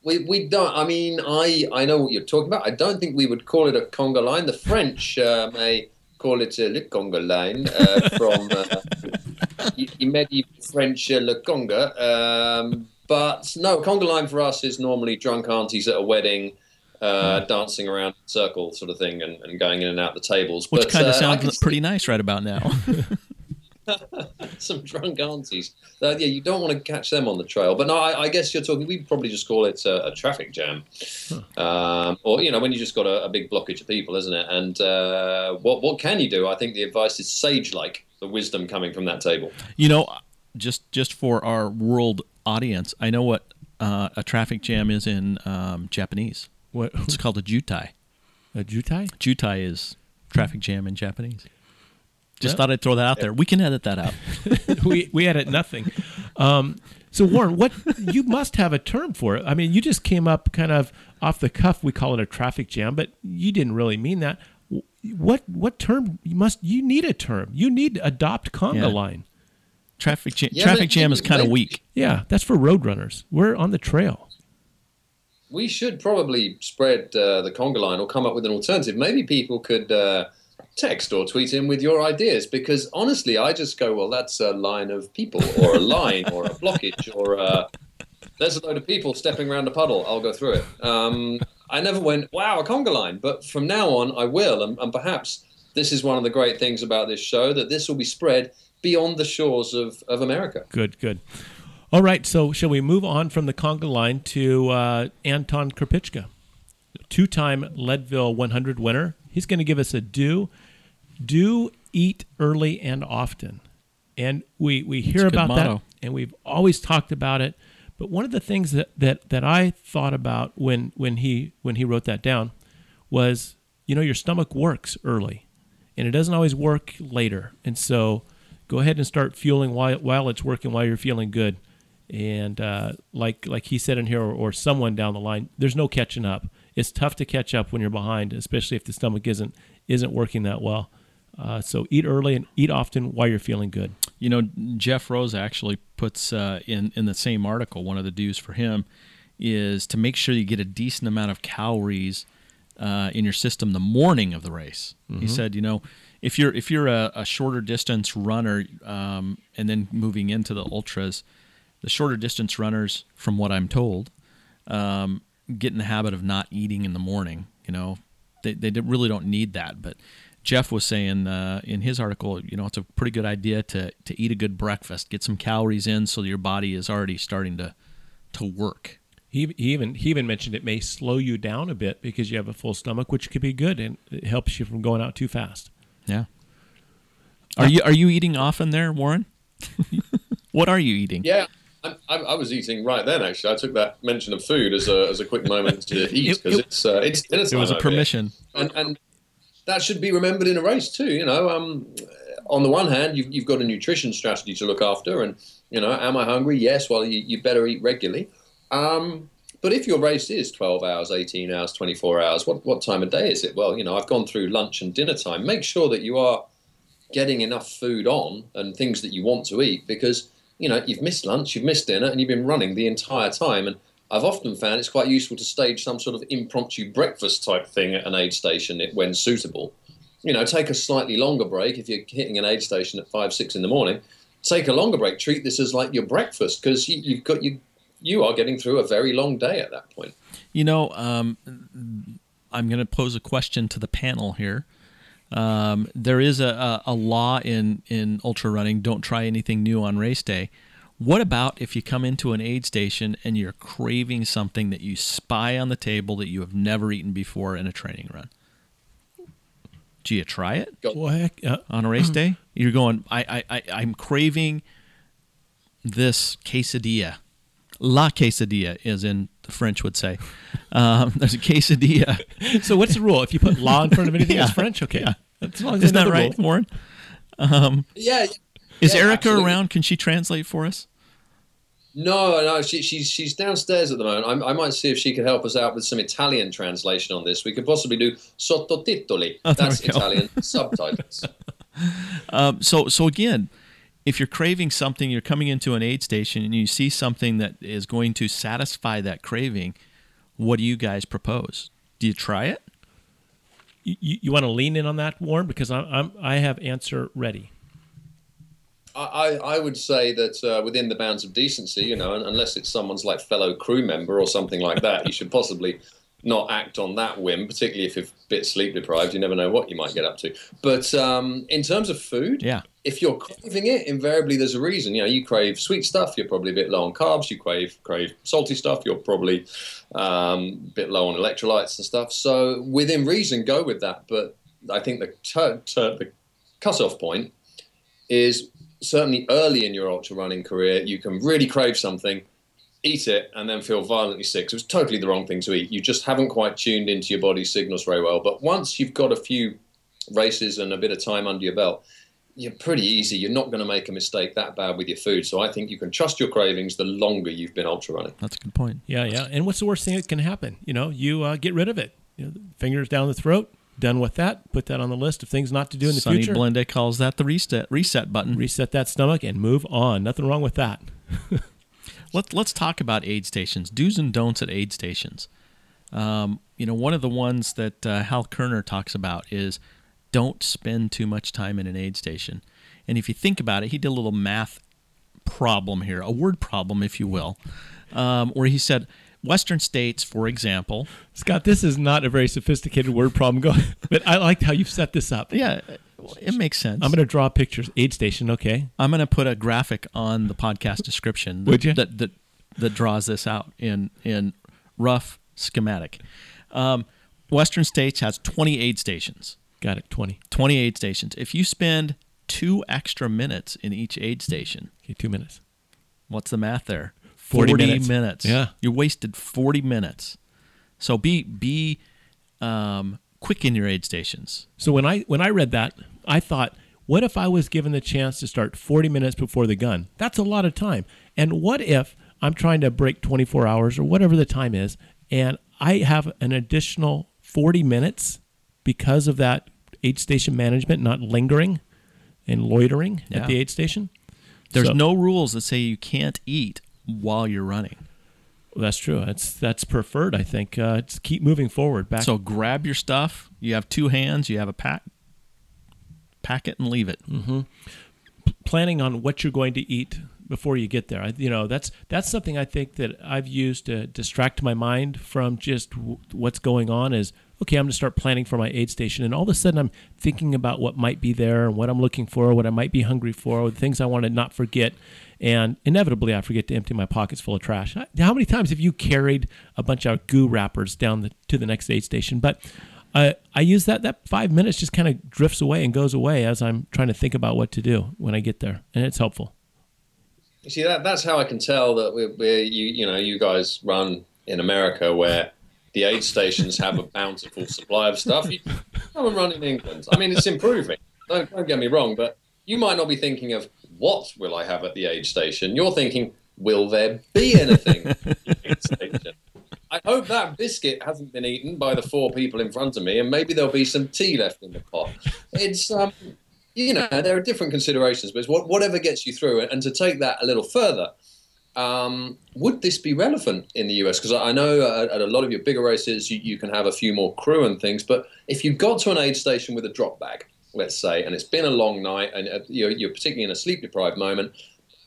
[SPEAKER 7] We, we don't. I mean, I I know what you're talking about. I don't think we would call it a conga line. The French uh, may call it a le conga line uh, [LAUGHS] from uh, y- y- medieval French uh, le conga. Um, but no, conga line for us is normally drunk aunties at a wedding. Uh, dancing around in a circle, sort of thing, and, and going in and out the tables.
[SPEAKER 1] Which
[SPEAKER 7] but,
[SPEAKER 1] kind
[SPEAKER 7] uh,
[SPEAKER 1] of
[SPEAKER 7] I
[SPEAKER 1] sounds pretty nice right about now. [LAUGHS] [LAUGHS] [LAUGHS]
[SPEAKER 7] some drunk aunties. Uh, yeah, you don't want to catch them on the trail. But no, I, I guess you're talking. We probably just call it a, a traffic jam, um, or you know, when you just got a, a, big blockage of people, isn't it? And uh, what what can you do? I think the advice is sage-like. The wisdom coming from that table.
[SPEAKER 1] You know, just just for our world audience, I know what uh, a traffic jam is in um, Japanese.
[SPEAKER 2] What
[SPEAKER 1] it's called a jutai.
[SPEAKER 2] A jutai?
[SPEAKER 1] Jutai is traffic jam in Japanese. Just thought I'd throw that out there. We can edit that out. [LAUGHS]
[SPEAKER 2] we we edit nothing. Um, so Warren, what you must have a term for it. I mean, you just came up kind of off the cuff. We call it a traffic jam, but you didn't really mean that. What what term you must you need a term? You need to adopt conga yeah. line.
[SPEAKER 1] Traffic jam. Yeah, traffic jam is kind of weak.
[SPEAKER 2] Yeah, that's for road runners. We're on the trail.
[SPEAKER 7] We should probably spread uh, the conga line or come up with an alternative. Maybe people could. Uh, text or tweet in with your ideas because honestly, I just go, well, that's a line of people or a line or a blockage or a, uh, there's a load of people stepping around a puddle. I'll go through it. Um, I never went, wow, a conga line. But from now on, I will. And, and perhaps this is one of the great things about this show that this will be spread beyond the shores of, of America.
[SPEAKER 2] Good, good. All right, so shall we move on from the conga line to uh, Anton Krupicka, two-time Leadville 100 winner. He's going to give us a do do eat early and often. And we, we hear about that and we've always talked about it. But one of the things that, that, that I thought about when, when he when he wrote that down was, you know, your stomach works early and it doesn't always work later. And so go ahead and start fueling while, while it's working, while you're feeling good. And uh, like like he said in here, or, or someone down the line, there's no catching up. It's tough to catch up when you're behind, especially if the stomach isn't isn't working that well. Uh, so eat early and eat often while you're feeling good.
[SPEAKER 1] You know, Geoff Roes actually puts uh, in in the same article one of the do's for him is to make sure you get a decent amount of calories uh, in your system the morning of the race. Mm-hmm. He said, you know, if you're if you're a, a shorter distance runner um, and then moving into the ultras, the shorter distance runners, from what I'm told, um, get in the habit of not eating in the morning. You know, they they really don't need that, but Geoff was saying uh, in his article, you know, it's a pretty good idea to to eat a good breakfast, get some calories in, so your body is already starting to to work.
[SPEAKER 2] He, he even he even mentioned it may slow you down a bit because you have a full stomach, which could be good and it helps you from going out too fast.
[SPEAKER 1] Yeah. Are you are you eating often there, Warren? [LAUGHS] what are you eating?
[SPEAKER 7] Yeah, I, I, was eating right then. Actually, I took that mention of food as a as a quick moment to eat [LAUGHS] because it, it's uh, it's dinner
[SPEAKER 1] time. It was a permission,
[SPEAKER 7] and and that should be remembered in a race too. You know, um, on the one hand, you've, you've got a nutrition strategy to look after, and you know, am I hungry? Yes. Well, you, you better eat regularly. Um, but if your race is 12 hours, 18 hours, 24 hours, what, what time of day is it? Well, you know, I've gone through lunch and dinner time. Make sure that you are getting enough food on and things that you want to eat because, you know, you've missed lunch, you've missed dinner, and you've been running the entire time. And I've often found it's quite useful to stage some sort of impromptu breakfast type thing at an aid station when suitable. You know, take a slightly longer break if you're hitting an aid station at five, six in the morning. Take a longer break. Treat this as like your breakfast because you, you've got you you are getting through a very long day at that point.
[SPEAKER 1] You know, um, I'm going to pose a question to the panel here. Um, there is a, a, a, law in, in ultra running don't try anything new on race day. What about if you come into an aid station and you're craving something that you spy on the table that you have never eaten before in a training run? Do you try it
[SPEAKER 2] well, heck, uh,
[SPEAKER 1] on a race day? [CLEARS THROAT] You're going. I, I, I I'm craving this quesadilla. La quesadilla, as in the French would say. [LAUGHS] Um, there's a quesadilla.
[SPEAKER 2] so what's the rule? If you put la in front of anything, [LAUGHS] yeah. it's French. Okay, yeah.
[SPEAKER 1] As long as Isn't that right, rule. Warren?
[SPEAKER 7] Um, yeah,
[SPEAKER 1] is yeah, Erica absolutely. around? Can she translate for us?
[SPEAKER 7] No, no, she, she's she's downstairs at the moment. I, I, might see if she can help us out with some Italian translation on this. We could possibly do sottotitoli. Oh, That's Italian [LAUGHS] subtitles.
[SPEAKER 1] Um, so so again, if you're craving something, you're coming into an aid station and you see something that is going to satisfy that craving. What do you guys propose? Do you try it?
[SPEAKER 2] You, you, you want to lean in on that, Warren, because I'm, I'm I have answer ready.
[SPEAKER 7] I, I would say that uh, within the bounds of decency, you know, unless it's someone's like fellow crew member or something like that, you should possibly not act on that whim, particularly if you're a bit sleep deprived. You never know what you might get up to. But um, in terms of food,
[SPEAKER 1] yeah,
[SPEAKER 7] if you're craving it, invariably there's a reason. You know, you crave sweet stuff, you're probably a bit low on carbs. You crave crave salty stuff, you're probably um, a bit low on electrolytes and stuff. So within reason, go with that. But I think the ter- ter- the cutoff point is certainly early in your ultra running career. You can really crave something, eat it, and then feel violently sick. So it's totally the wrong thing to eat. You just haven't quite tuned into your body's signals very well. But once you've got a few races and a bit of time under your belt you're pretty easy. You're not going to make a mistake that bad with your food. So I think you can trust your cravings the longer you've been ultra running.
[SPEAKER 1] That's a good point.
[SPEAKER 2] Yeah, yeah. And what's the worst thing that can happen? You know, you uh, get rid of it. You know, fingers down the throat. Done with that. Put that on the list of things not to do in the
[SPEAKER 1] Sonny
[SPEAKER 2] future.
[SPEAKER 1] Blende calls that the reset reset button.
[SPEAKER 2] Reset that stomach and move on. Nothing wrong with that. [LAUGHS]
[SPEAKER 1] Let's let's talk about aid stations. Do's and don'ts at aid stations. Um, you know, one of the ones that uh, Hal Koerner talks about is don't spend too much time in an aid station. And if you think about it, he did a little math problem here, a word problem, if you will, um, where he said Western states, for example.
[SPEAKER 2] Scott, this is not a very sophisticated word problem. Go, but I liked how you've set this up.
[SPEAKER 1] Yeah, it makes sense.
[SPEAKER 2] I'm going to draw pictures. Aid station, okay.
[SPEAKER 1] I'm going to put a graphic on the podcast description.
[SPEAKER 2] Would you?
[SPEAKER 1] That, that that draws this out in in rough schematic. Um, Western states has 20 aid stations.
[SPEAKER 2] Got it. 20.
[SPEAKER 1] 20 aid stations. If you spend two extra minutes in each aid station,
[SPEAKER 2] Okay, two minutes.
[SPEAKER 1] what's the math there?
[SPEAKER 2] 40 minutes. Yeah.
[SPEAKER 1] You wasted 40 minutes. So be be um, quick in your aid stations.
[SPEAKER 2] So when I when I read that, I thought, what if I was given the chance to start 40 minutes before the gun? That's a lot of time. And what if I'm trying to break 24 hours or whatever the time is, and I have an additional 40 minutes because of that aid station management not lingering and loitering
[SPEAKER 1] Yeah.
[SPEAKER 2] at the aid station?
[SPEAKER 1] There's
[SPEAKER 2] So-
[SPEAKER 1] no rules that say you can't eat while you're running.
[SPEAKER 2] That's true. That's that's preferred. I think. Uh, keep moving forward. Back.
[SPEAKER 1] So grab your stuff. You have two hands. You have a pack. Pack it and leave it.
[SPEAKER 2] planning on what you're going to eat before you get there. I, you know, that's that's something I think that I've used to distract my mind from just w- what's going on. Is okay, I'm going to start planning for my aid station, and all of a sudden I'm thinking about what might be there and what I'm looking for, what I might be hungry for, or the things I want to not forget. And inevitably, I forget to empty my pockets full of trash. How many times have you carried a bunch of goo wrappers down the, to the next aid station? But I I use that that five minutes just kind of drifts away and goes away as I'm trying to think about what to do when I get there, and it's helpful.
[SPEAKER 7] You see, that that's how I can tell that we're, we're you you know you guys run in America where the aid stations have a [LAUGHS] bountiful supply of stuff. You and run in England. I mean, it's improving. Don't, don't get me wrong, but you might not be thinking of what will I have at the aid station. You're thinking, will there be anything at the aid [LAUGHS] station? I hope that biscuit hasn't been eaten by the four people in front of me, and maybe there'll be some tea left in the pot. It's um, you know, there are different considerations, but it's what, whatever gets you through. And to take that a little further, um, would this be relevant in the US? Because I know uh, at a lot of your bigger races, you, you can have a few more crew and things. But if you've got to an aid station with a drop bag, let's say, and it's been a long night, and uh, you're, you're particularly in a sleep deprived moment,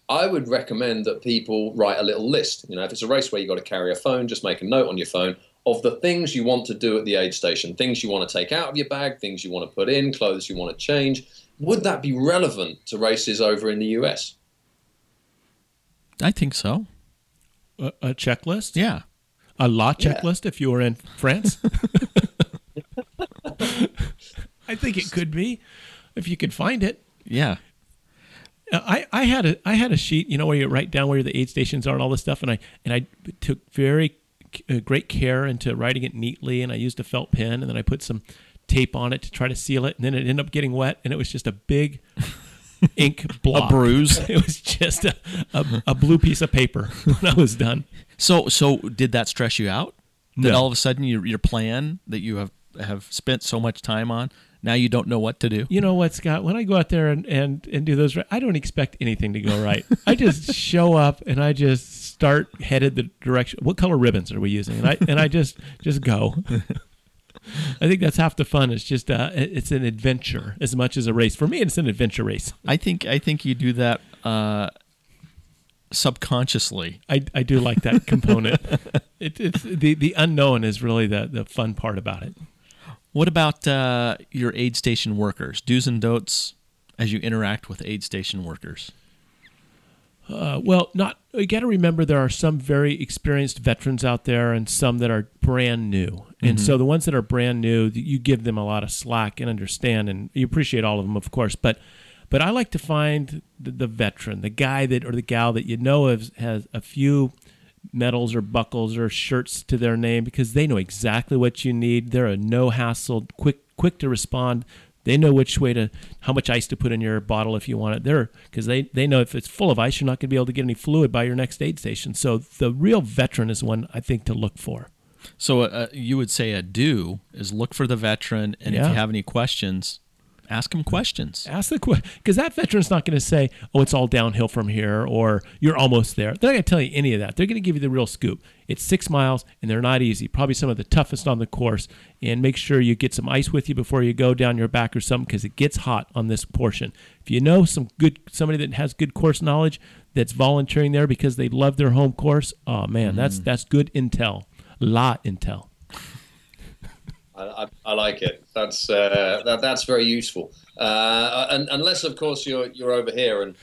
[SPEAKER 7] I would recommend that people write a little list. You know, if it's a race where you've got to carry a phone, just make a note on your phone of the things you want to do at the aid station, things you want to take out of your bag, things you want to put in, clothes you want to change. Would that be relevant to races over in the US?
[SPEAKER 1] I think so.
[SPEAKER 2] A, a checklist,
[SPEAKER 1] Yeah.
[SPEAKER 2] a law
[SPEAKER 7] Yeah.
[SPEAKER 2] checklist if you were in France. [LAUGHS] I think it could be if you could find it.
[SPEAKER 1] Yeah.
[SPEAKER 2] Uh, I, I had a I had a sheet, you know, where you write down where the aid stations are and all this stuff, and I and I took very uh, great care into writing it neatly, and I used a felt pen, and then I put some tape on it to try to seal it, and then it ended up getting wet, and it was just a big [LAUGHS] ink blob.
[SPEAKER 1] A bruise. [LAUGHS]
[SPEAKER 2] It was just a, a, a blue piece of paper [LAUGHS] when I was done.
[SPEAKER 1] So so did that stress you out? That
[SPEAKER 2] No.
[SPEAKER 1] all of a sudden your your plan that you have have spent so much time on now you don't know what to do.
[SPEAKER 2] You know what, Scott? When I go out there and, and, and do those, I don't expect anything to go right. I just [LAUGHS] show up and I just start headed the direction. What color ribbons are we using? And I and I just just go. [LAUGHS] I think that's half the fun. It's just uh, it's an adventure as much as a race. For me, it's an adventure race.
[SPEAKER 1] I think I think you do that uh, subconsciously.
[SPEAKER 2] I, I do like that component. [LAUGHS] it, it's the the unknown is really the the fun part about it.
[SPEAKER 1] What about uh, your aid station workers? Do's and don'ts as you interact with aid station workers?
[SPEAKER 2] Uh, well, not you got to remember there are some very experienced veterans out there and some that are brand new. And so the ones that are brand new, you give them a lot of slack and understand, and you appreciate all of them, of course. But but I like to find the, the veteran, the guy that or the gal that you know has, has a few medals or buckles or shirts to their name because they know exactly what you need. They're a no hassle, quick quick to respond. They know which way to how much ice to put in your bottle if you want it. They're because they they know if it's full of ice, you're not going to be able to get any fluid by your next aid station. So the real veteran is one I think to look for.
[SPEAKER 1] So uh, you would say a do is look for the veteran, and if you have any questions, ask him questions.
[SPEAKER 2] Ask the question because that veteran's not going to say, "Oh, it's all downhill from here," or "You're almost there." They're not going to tell you any of that. They're going to give you the real scoop. It's six miles, and they're not easy. Probably some of the toughest on the course. And make sure you get some ice with you before you go down your back or something because it gets hot on this portion. If you know some good somebody that has good course knowledge that's volunteering there because they love their home course, oh man, mm. that's that's good intel. Lot intel.
[SPEAKER 7] I, I, I like it. That's uh, that, that's very useful. Uh, and, unless, of course, you're you're over here, and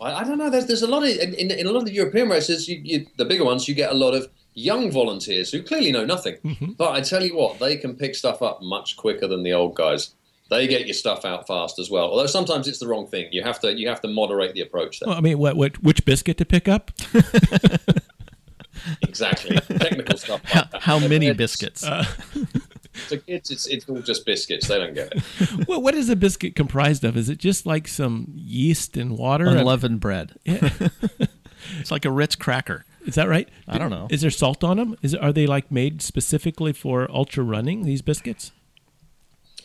[SPEAKER 7] I, I don't know. There's there's a lot of in, in, in a lot of the European races, you, you, the bigger ones, you get a lot of young volunteers who clearly know nothing. But I tell you what, they can pick stuff up much quicker than the old guys. They get your stuff out fast as well. Although sometimes it's the wrong thing. You have to you have to moderate the approach there.
[SPEAKER 2] Well, I mean, what what which biscuit to pick up? [LAUGHS]
[SPEAKER 7] Exactly. Technical stuff. Like
[SPEAKER 1] How,
[SPEAKER 7] that.
[SPEAKER 1] how many
[SPEAKER 7] It's-
[SPEAKER 1] biscuits? [LAUGHS]
[SPEAKER 7] To kids, it's, it's all just biscuits. They don't get it. [LAUGHS]
[SPEAKER 2] what what is a biscuit comprised of? Is it just like some yeast and water?
[SPEAKER 1] Unleavened bread. [LAUGHS]
[SPEAKER 2] Yeah. [LAUGHS]
[SPEAKER 1] It's like a Ritz cracker.
[SPEAKER 2] Is that right?
[SPEAKER 1] I don't know.
[SPEAKER 2] Is there salt on them? Is are they like made specifically for ultra running? These biscuits?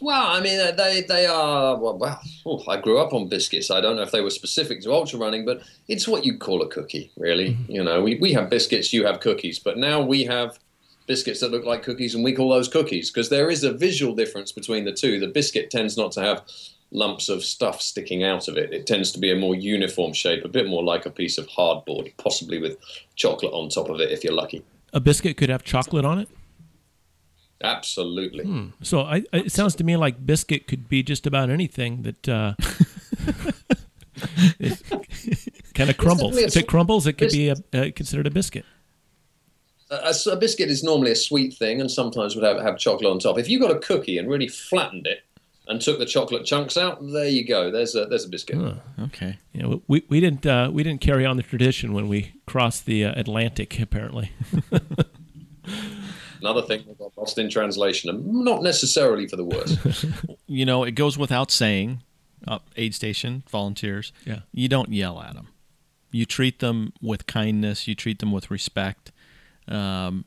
[SPEAKER 7] Well, I mean, uh, they they are well. well oh, I grew up on biscuits. I don't know if they were specific to ultra running, but it's what you call a cookie, really. You know, we, we have biscuits, you have cookies, but now we have biscuits that look like cookies, and we call those cookies because there is a visual difference between the two. The biscuit tends not to have lumps of stuff sticking out of it. It tends to be a more uniform shape, a bit more like a piece of hardboard, possibly with chocolate on top of it if you're lucky.
[SPEAKER 2] A biscuit could have chocolate on it.
[SPEAKER 7] Absolutely.
[SPEAKER 2] So I, I- it sounds to me like biscuit could be just about anything that uh, [LAUGHS] [LAUGHS] kind of crumbles. If it crumbles, it could be a, uh, considered a biscuit.
[SPEAKER 7] A, a biscuit is normally a sweet thing and sometimes would have, have chocolate on top. If you got a cookie and really flattened it and took the chocolate chunks out, there you go. There's a there's a biscuit.
[SPEAKER 1] Okay.
[SPEAKER 2] You know, we, we didn't uh, we didn't carry on the tradition when we crossed the uh, Atlantic. Apparently, [LAUGHS]
[SPEAKER 7] Another thing that got lost in translation, and not necessarily for the worse. [LAUGHS]
[SPEAKER 1] You know, it goes without saying, uh, aid station volunteers,
[SPEAKER 2] Yeah.
[SPEAKER 1] you don't yell at them. You treat them with kindness. You treat them with respect. Um,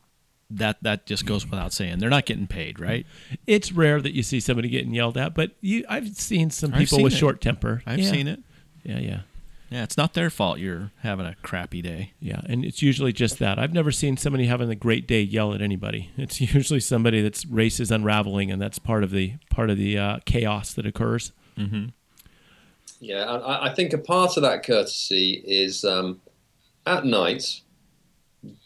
[SPEAKER 1] that that just goes without saying. They're not getting paid, right?
[SPEAKER 2] it's rare that you see somebody getting yelled at, but you I've seen some people
[SPEAKER 1] seen
[SPEAKER 2] with
[SPEAKER 1] it.
[SPEAKER 2] short temper.
[SPEAKER 1] I've
[SPEAKER 2] Yeah.
[SPEAKER 1] seen it.
[SPEAKER 2] Yeah, yeah.
[SPEAKER 1] Yeah, it's not their fault you're having a crappy day.
[SPEAKER 2] Yeah, and it's usually just that. I've never seen somebody having a great day yell at anybody. It's [LAUGHS] usually somebody that's race is unraveling, and that's part of the part of the uh, chaos that occurs.
[SPEAKER 7] yeah, I, I think a part of that courtesy is um, at night,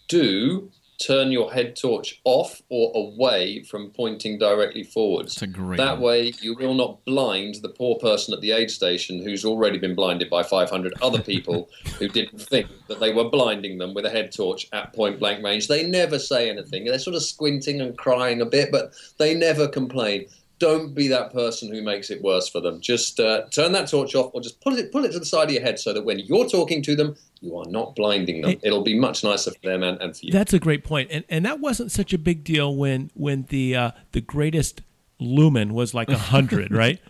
[SPEAKER 7] do turn your head torch off or away from pointing directly forwards.
[SPEAKER 1] It's a great
[SPEAKER 7] That
[SPEAKER 1] one.
[SPEAKER 7] way, you will not blind the poor person at the aid station who's already been blinded by 500 other people [LAUGHS] who didn't think that they were blinding them with a head torch at point blank range. They never say anything. They're sort of squinting and crying a bit, but they never complain. Don't be that person who makes it worse for them. Just uh, turn that torch off, or just pull it pull it to the side of your head so that when you're talking to them, you are not blinding them. It'll be much nicer for them and, and for you.
[SPEAKER 2] That's a great point, and and that wasn't such a big deal when when the uh, the greatest lumen was like a hundred, [LAUGHS] right?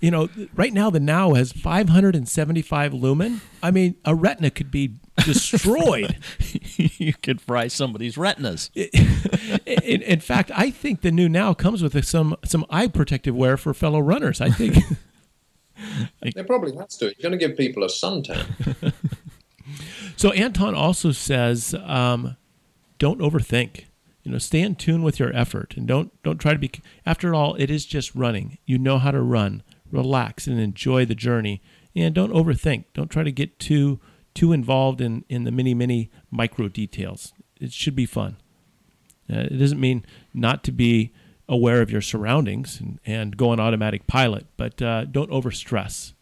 [SPEAKER 2] You know, right now the NAO has 575 lumen. I mean, a retina could be destroyed. [LAUGHS]
[SPEAKER 1] you could fry somebody's retinas. [LAUGHS]
[SPEAKER 2] in, in fact, I think the new NAO comes with some some eye protective wear for fellow runners. I think.
[SPEAKER 7] They probably has to. You're going to give people a suntan.
[SPEAKER 2] So Anton also says, um, don't overthink. You know, stay in tune with your effort, and don't don't try to be. After all, it is just running. You know how to run. Relax and enjoy the journey, and don't overthink. Don't try to get too too involved in in the many many micro details. It should be fun. Uh, it doesn't mean not to be aware of your surroundings and, and go on automatic pilot, but uh, don't overstress.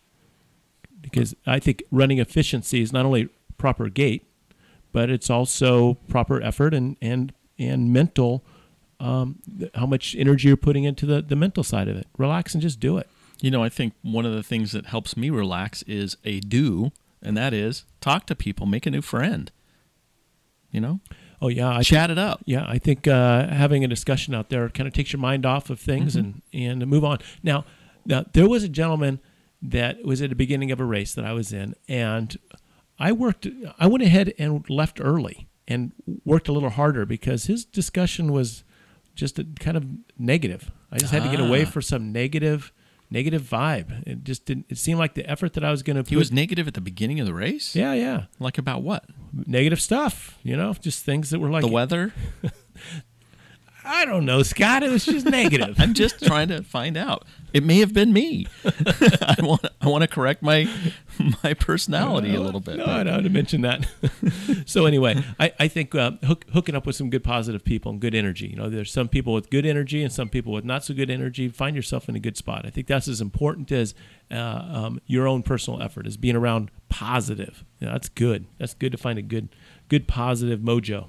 [SPEAKER 2] Because I think running efficiency is not only proper gait, but it's also proper effort and and and mental. Um, how much energy you're putting into the, the mental side of it. Relax and just do it.
[SPEAKER 1] You know, I think one of the things that helps me relax is a do, and that is talk to people, make a new friend. You know,
[SPEAKER 2] Oh yeah, I
[SPEAKER 1] chat it up.
[SPEAKER 2] Yeah, I think uh, having a discussion out there kind of takes your mind off of things and and move on. Now, now there was a gentleman that was at the beginning of a race that I was in, and I worked. I went ahead and left early and worked a little harder because his discussion was just a, kind of negative. I just had to get away
[SPEAKER 1] Ah.
[SPEAKER 2] for some negative negative vibe. It just didn't. It seemed like the effort that I was going to.
[SPEAKER 1] He was negative at the beginning of the race.
[SPEAKER 2] Yeah, yeah.
[SPEAKER 1] Like about what?
[SPEAKER 2] Negative stuff. You know, just things that were like
[SPEAKER 1] The weather. [LAUGHS]
[SPEAKER 2] I don't know, Scott. It was just negative. [LAUGHS]
[SPEAKER 1] I'm just trying to find out. It may have been me. [LAUGHS] I want I want to correct my my personality a little bit.
[SPEAKER 2] No, I don't to mention that. [LAUGHS] so anyway, I, I think uh, hook, hooking up with some good positive people and good energy. You know, there's some people with good energy and some people with not so good energy. Find yourself in a good spot. I think that's as important as uh, um, your own personal effort, is being around positive. You know, that's good. That's good to find a good, good positive mojo.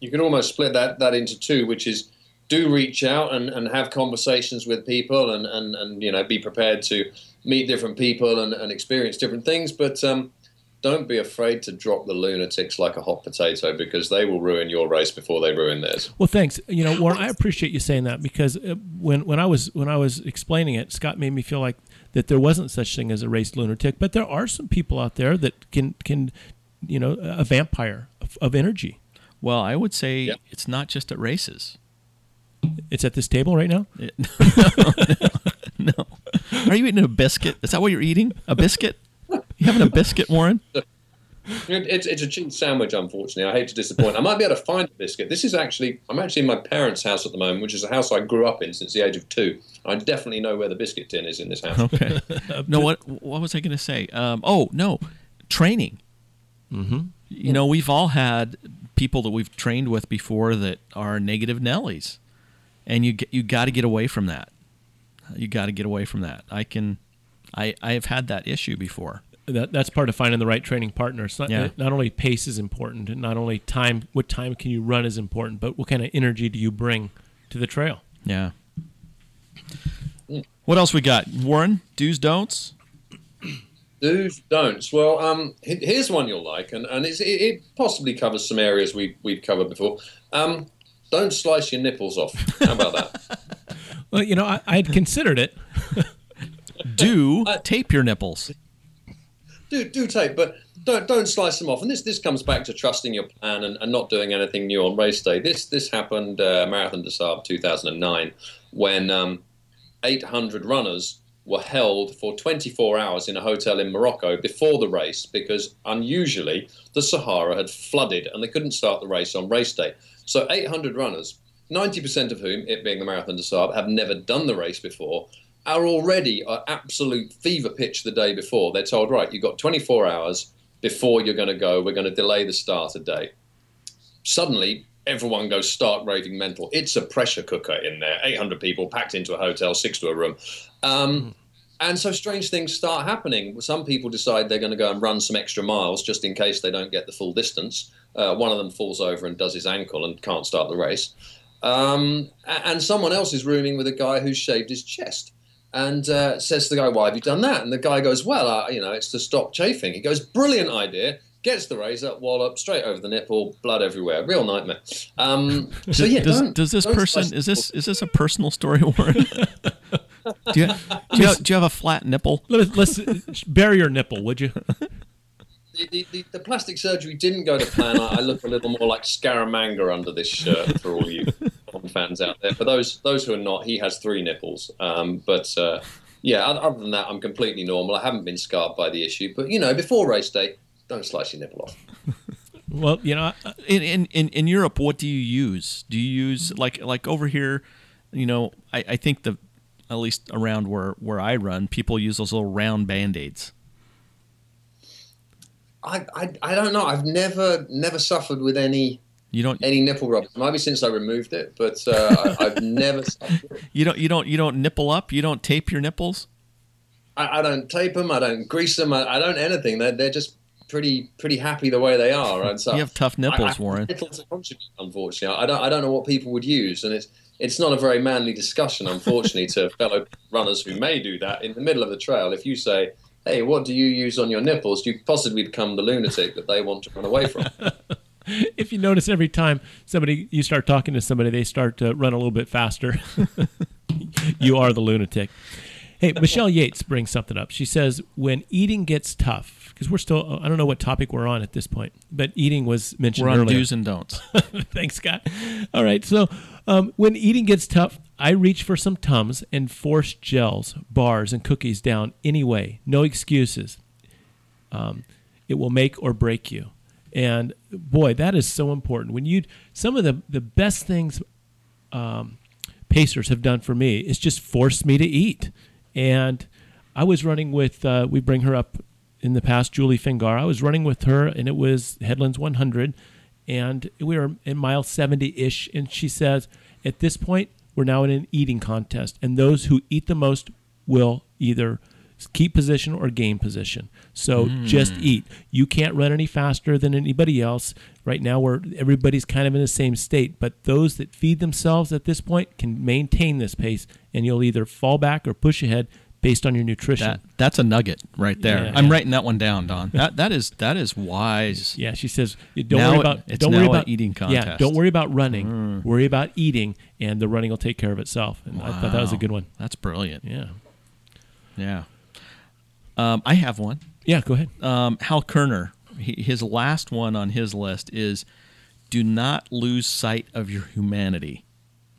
[SPEAKER 7] You can almost split that, that into two, which is do reach out and, and have conversations with people and, and, and you know be prepared to meet different people and, and experience different things. But um, don't be afraid to drop the lunatics like a hot potato because they will ruin your race before they ruin theirs.
[SPEAKER 2] Well, thanks. You know, Warren, I appreciate you saying that because uh, when when I was when I was explaining it, Scott made me feel like that there wasn't such thing as a race lunatic, but there are some people out there that can can you know a vampire of, of energy.
[SPEAKER 1] Well, I would say
[SPEAKER 7] Yep.
[SPEAKER 1] it's not just at races.
[SPEAKER 2] It's at this table right now. [LAUGHS]
[SPEAKER 1] It- no, Are you eating a biscuit? Is that what you're eating? A biscuit? You having a biscuit, Warren?
[SPEAKER 7] It's, it's a cheese sandwich, unfortunately. I hate to disappoint. I might be able to find a biscuit. This is actually, I'm actually in my parents' house at the moment, which is a house I grew up in since the age of two. I definitely know where the biscuit tin is in this house.
[SPEAKER 1] Okay. [LAUGHS] no, what what was I going to say? Um, oh no, training.
[SPEAKER 2] Mm-hmm.
[SPEAKER 1] You know, we've all had people that we've trained with before that are negative Nellies, and you you got to get away from that. You got to get away from that. I can, I I have had that issue before.
[SPEAKER 2] That that's part of finding the right training partner. It's not
[SPEAKER 1] Yeah.
[SPEAKER 2] not only pace is important, and not only time. What time can you run is important, but what kind of energy do you bring to the trail?
[SPEAKER 1] Yeah. What else we got? Warren, do's don'ts.
[SPEAKER 7] Do's, don'ts. Well, um, here's one you'll like, and, and it's, it, it possibly covers some areas we, we've covered before. Um, don't slice your nipples off. How about that? [LAUGHS]
[SPEAKER 2] Well, you know, I, I had considered it. [LAUGHS]
[SPEAKER 1] Do tape your nipples.
[SPEAKER 7] do do tape, but don't don't slice them off. And this this comes back to trusting your plan and, and not doing anything new on race day. This this happened uh, Marathon des Sables 2009 when um, 800 runners were held for 24 hours in a hotel in Morocco before the race because unusually the Sahara had flooded and they couldn't start the race on race day. So 800 runners, 90% of whom, it being the Marathon des Sables, have never done the race before, are already at absolute fever pitch the day before. They're told, right, you've got 24 hours before you're going to go. We're going to delay the start a day. Suddenly, everyone goes stark raving mental. It's a pressure cooker in there. 800 people packed into a hotel, six to a room. Um, and so strange things start happening. Some people decide they're going to go and run some extra miles just in case they don't get the full distance. Uh, one of them falls over and does his ankle and can't start the race. Um, and someone else is rooming with a guy who's shaved his chest and uh, says to the guy, "Why have you done that?" And the guy goes, "Well, uh, you know, it's to stop chafing." He goes, "Brilliant idea." Gets the razor, wallop straight over the nipple, blood everywhere. Real nightmare. Um, [LAUGHS] so yeah,
[SPEAKER 1] does,
[SPEAKER 7] don't-
[SPEAKER 1] does this
[SPEAKER 7] don't
[SPEAKER 1] person is this is this a personal story, [LAUGHS] Warren? [LAUGHS] do, you, do, you have, do you have a flat nipple?
[SPEAKER 2] Let's, let's bury your nipple, would you?
[SPEAKER 7] the, the, the, the plastic surgery didn't go to plan. I, I look a little more like Scaramanga under this shirt for all you fans out there. For those those who are not, he has three nipples. Um, but uh, yeah, other than that, I'm completely normal. I haven't been scarred by the issue. But you know, before race day, don't slice your nipple off. [LAUGHS]
[SPEAKER 2] Well, you know,
[SPEAKER 1] In, in in Europe, what do you use? Do you use like like over here? You know, I, I think the at least around where where I run, people use those little round band aids.
[SPEAKER 7] I, I, I don't know. I've never never suffered with any
[SPEAKER 1] You don't
[SPEAKER 7] any nipple rubs. Maybe since I removed it, but uh, I, I've never. [LAUGHS] Suffered.
[SPEAKER 1] you don't you don't you don't nipple up. You don't tape your nipples.
[SPEAKER 7] I, I don't tape them. I don't grease them. I, I don't anything. They're they're just pretty pretty happy the way they are. And so
[SPEAKER 1] You have tough nipples,
[SPEAKER 7] I, I,
[SPEAKER 1] Warren.
[SPEAKER 7] Little to contribute, unfortunately. I don't I don't know what people would use, and it's it's not a very manly discussion, unfortunately, to [LAUGHS] fellow runners who may do that in the middle of the trail. If you say, "Hey, what do you use on your nipples?" you possibly become the lunatic that they want to run away from. [LAUGHS]
[SPEAKER 2] if you notice every time somebody you start talking to somebody they start to run a little bit faster [LAUGHS] you are the lunatic hey michele yates brings something up she says when eating gets tough because we're still i don't know what topic we're on at this point but eating was mentioned
[SPEAKER 1] We're on
[SPEAKER 2] earlier
[SPEAKER 1] do's and don'ts. [LAUGHS]
[SPEAKER 2] Thanks, Scott. All right. So, um, when eating gets tough, I reach for some Tums and force gels, bars, and cookies down anyway. No excuses. Um, it will make or break you. And boy, that is so important. When you, some of the, the best things um, Pacers have done for me is just force me to eat. And I was running with, uh, we bring her up in the past, Julie Fingar. I was running with her, and it was Headlands 100, and we were in mile 70 ish. And she says, at this point, we're now in an eating contest, and those who eat the most will either keep position or gain position. So hmm. just eat. You can't run any faster than anybody else. Right now, where everybody's kind of in the same state, but those that feed themselves at this point can maintain this pace, and you'll either fall back or push ahead based on your nutrition.
[SPEAKER 1] That that's a nugget right there.
[SPEAKER 2] Yeah,
[SPEAKER 1] I'm
[SPEAKER 2] yeah.
[SPEAKER 1] writing that one down, Don. That that is that is wise.
[SPEAKER 2] Yeah, she says, "Don't
[SPEAKER 1] Now
[SPEAKER 2] worry about don't worry about
[SPEAKER 1] eating
[SPEAKER 2] Yeah,
[SPEAKER 1] contest. Mm.
[SPEAKER 2] don't worry about running. Worry about eating, and the running will take care of itself." And I thought that was a good one.
[SPEAKER 1] That's brilliant.
[SPEAKER 2] Yeah,
[SPEAKER 1] Yeah. Um, I have one.
[SPEAKER 2] yeah. Go ahead.
[SPEAKER 1] Um, Hal Koerner, he, his last one on his list is do not lose sight of your humanity.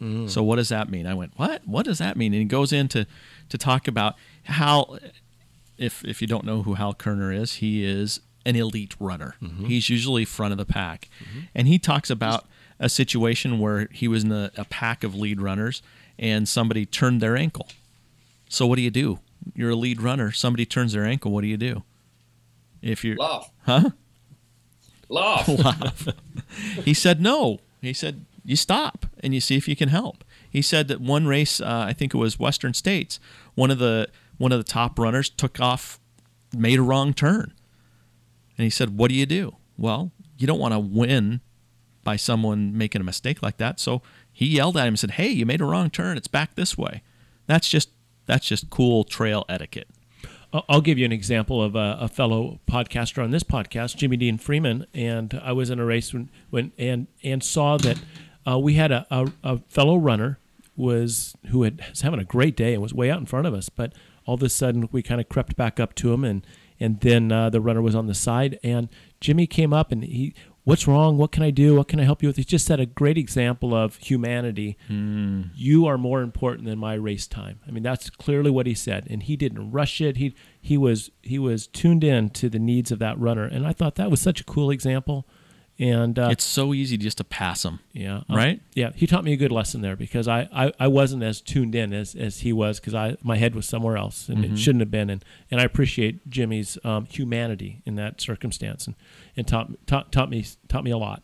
[SPEAKER 1] Mm. So what does that mean? I went, what? What does that mean? And he goes into to talk about how, if if you don't know who Hal Koerner is, he is an elite runner. Mm-hmm. He's usually front of the pack, mm-hmm. and he talks about a situation where he was in a, a pack of lead runners and somebody turned their ankle. So what do you do? You're a lead runner. Somebody turns their ankle. What do you do? If you're
[SPEAKER 7] Laugh,
[SPEAKER 1] huh?
[SPEAKER 7] laugh. [LAUGHS]
[SPEAKER 1] laugh. he said no. He said you stop and you see if you can help. He said that one race, uh, I think it was Western States, one of the one of the top runners took off, made a wrong turn, and he said, "What do you do?" Well, you don't want to win by someone making a mistake like that. So he yelled at him and said, "Hey, you made a wrong turn. It's back this way." That's just that's just cool trail etiquette.
[SPEAKER 2] I'll- give you an example of a, a fellow podcaster on this podcast, Jimmy Dean Freeman, and I was in a race when, when and and saw that uh, we had a, a, a fellow runner was who had was having a great day and was way out in front of us, but all of a sudden we kind of crept back up to him and and then uh, the runner was on the side and Jimmy came up and he what's wrong what can I do what can I help you with he just set a great example of humanity you are more important than my race time. I mean, that's clearly what he said, and he didn't rush it. He he was he was tuned in to the needs of that runner, and I thought that was such a cool example. And uh,
[SPEAKER 1] It's so easy just to pass them.
[SPEAKER 2] yeah, uh,
[SPEAKER 1] right?
[SPEAKER 2] yeah, he taught me a good lesson there because I, I, I wasn't as tuned in as, as he was because I my head was somewhere else and it shouldn't have been. And, and I appreciate Jimmy's um, humanity in that circumstance and, and taught, taught taught me taught me a lot.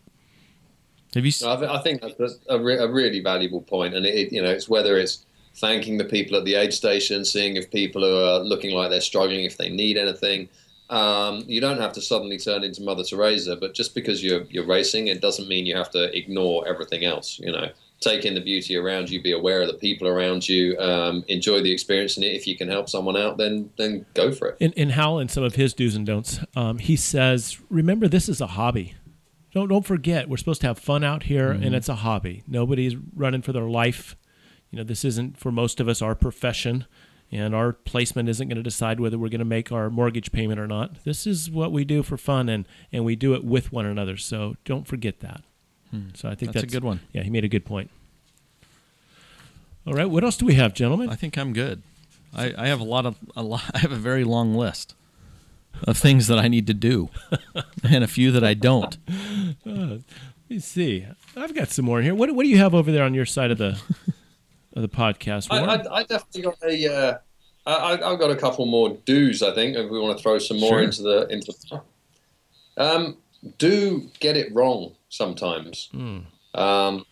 [SPEAKER 1] Have you? s-
[SPEAKER 7] I, think that's a, re- a really valuable point, and it, it- you know, it's whether it's thanking the people at the aid station, seeing if people are looking like they're struggling, if they need anything. Um, you don't have to suddenly turn into Mother Teresa, but just because you're you're racing, it doesn't mean you have to ignore everything else. You know, take in the beauty around you, be aware of the people around you, um, enjoy the experience, and if you can help someone out, then then go for it.
[SPEAKER 2] in, in Hal and some of his do's and don'ts, um, he says, "Remember, this is a hobby. Don't don't forget, we're supposed to have fun out here, and it's a hobby. Nobody's running for their life. You know, this isn't for most of us our profession, and our placement isn't going to decide whether we're going to make our mortgage payment or not. This is what we do for fun, and and we do it with one another. So don't forget that. Hmm. So I think
[SPEAKER 1] That's
[SPEAKER 2] that's,
[SPEAKER 1] a good one.
[SPEAKER 2] Yeah, he made a good point. All right, what else do we have, gentlemen?
[SPEAKER 1] I think I'm good. I, I have a lot of a lot. [LAUGHS] I have a very long list of things that I need to do, [LAUGHS] and a few that I don't.
[SPEAKER 2] Uh, let me see. I've got some more here. What, what do you have over there on your side of the of the podcast?
[SPEAKER 7] I, I, I definitely got a. Uh, I, I've got a couple more do's. I think if we want to throw some more
[SPEAKER 1] Sure.
[SPEAKER 7] into the into. Um, do get it wrong sometimes. Um,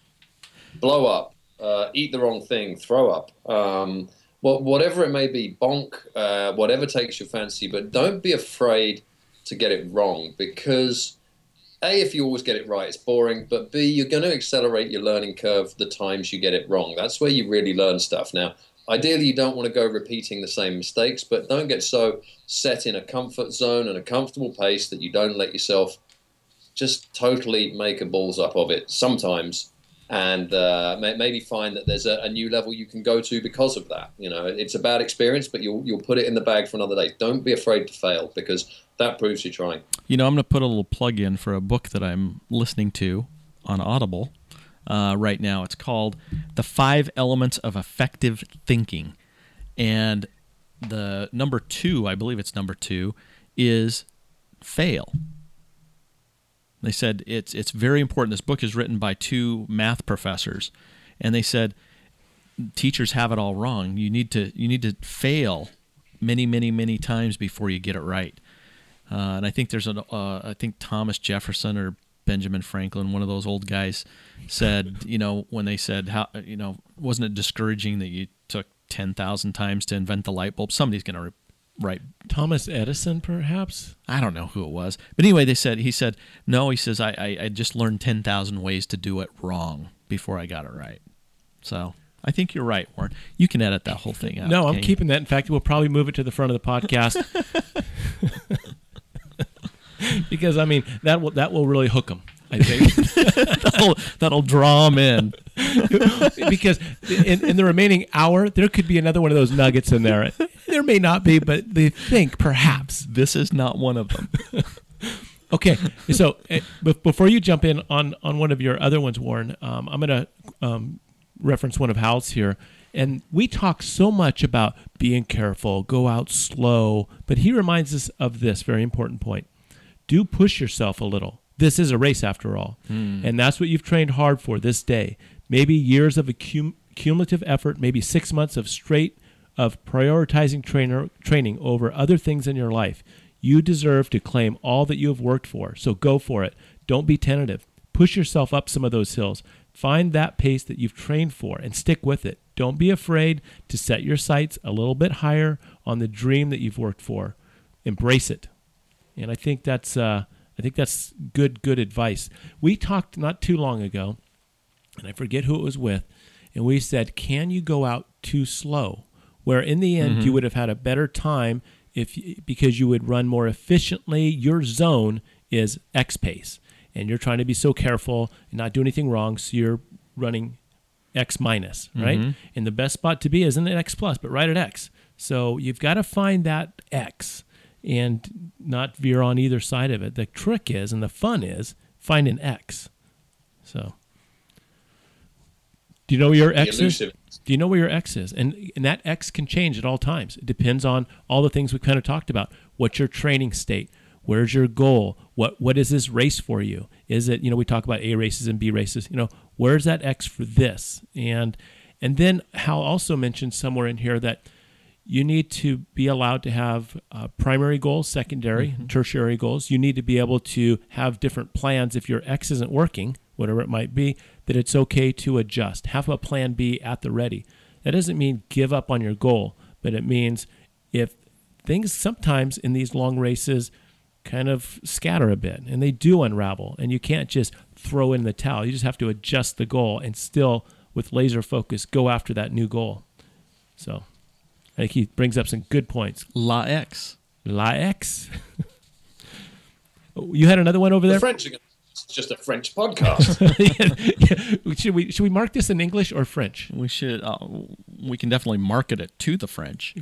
[SPEAKER 7] blow up, uh, eat the wrong thing, throw up. Um, what, whatever it may be, bonk, uh, whatever takes your fancy, but don't be afraid to get it wrong because a, if you always get it right, it's boring. But B, you're going to accelerate your learning curve the times you get it wrong. That's where you really learn stuff. Now, ideally, you don't want to go repeating the same mistakes, but don't get so set in a comfort zone and a comfortable pace that you don't let yourself just totally make a balls up of it sometimes and uh, maybe find that there's a, a, new level you can go to because of that. You know, it's a bad experience, but you'll you'll put it in the bag for another day. Don't be afraid to fail because that proves you're trying.
[SPEAKER 1] You know, I'm going to put a little plug in for a book that I'm listening to on Audible uh, right now. It's called "The Five Elements of Effective Thinking," and the number two, I believe it's number two, is fail. They said it's it's very important. This book is written by two math professors, and they said teachers have it all wrong. You need to you need to fail many many many times before you get it right. Uh, and I think there's a uh, I think Thomas Jefferson or Benjamin Franklin, one of those old guys, said [LAUGHS] you know when they said how you know wasn't it discouraging that you took ten thousand times to invent the light bulb? Somebody's going to right
[SPEAKER 2] Thomas Edison, perhaps.
[SPEAKER 1] I don't know who it was, but anyway, they said he said no. He says I I, I just learned ten thousand ways to do it wrong before I got it right. So I think you're right, Warren. You can edit that whole thing out.
[SPEAKER 2] No, I'm keeping that. In fact, we'll probably move it to the front of the podcast [LAUGHS] [LAUGHS] because I mean that will that will really hook them. I think [LAUGHS]
[SPEAKER 1] that'll, that'll draw them in.
[SPEAKER 2] because in, in, the remaining hour, there could be another one of those nuggets in there. There may not be, but they think perhaps
[SPEAKER 1] this is not one of them. [LAUGHS]
[SPEAKER 2] okay, so uh, before you jump in on on one of your other ones, Warren, um, I'm going to um, reference one of Hal's here. And we talk so much about being careful, go out slow, but he reminds us of this very important point. Do push yourself a little this is a race after all. Hmm. And that's what you've trained hard for this day. Maybe years of accum- cumulative effort, maybe six months of straight of prioritizing trainer, training over other things in your life. You deserve to claim all that you have worked for. So go for it. Don't be tentative. Push yourself up some of those hills. Find that pace that you've trained for and stick with it. Don't be afraid to set your sights a little bit higher on the dream that you've worked for. Embrace it. And I think that's uh, I think that's good good advice. We talked not too long ago, and I forget who it was with, and we said, "Can you go out too slow?" Where in the end mm-hmm. you would have had a better time if because you would run more efficiently. Your zone is X pace, and you're trying to be so careful and not do anything wrong, so you're running X minus, right? Mm-hmm. And the best spot to be isn't at X plus, but right at X. So you've got to find that X and not veer on either side of it. The trick is, and the fun is, find an X. So, do you know where your X is? Do you know where your X is? And, and that X can change at all times. It depends on all the things we kind of talked about. What's your training state? Where's your goal? What what is this race for you? Is it you know we talk about A races and B races. You know where's that X for this? And and then Hal also mentioned somewhere in here that you need to be allowed to have uh, primary goals, secondary, mm-hmm. tertiary goals. You need to be able to have different plans if your X isn't working, whatever it might be, that it's okay to adjust. Have a plan B at the ready. That doesn't mean give up on your goal, but it means if things sometimes in these long races kind of scatter a bit and they do unravel, and you can't just throw in the towel. You just have to adjust the goal and still, with laser focus, go after that new goal. So I think he brings up some good points.
[SPEAKER 1] La X.
[SPEAKER 2] La X. [LAUGHS] you had another one over there.
[SPEAKER 7] The French It's just a French podcast.
[SPEAKER 2] yeah, [LAUGHS] yeah. Should we should we mark this in English or French?
[SPEAKER 1] We should. Uh, we can definitely market it to the French.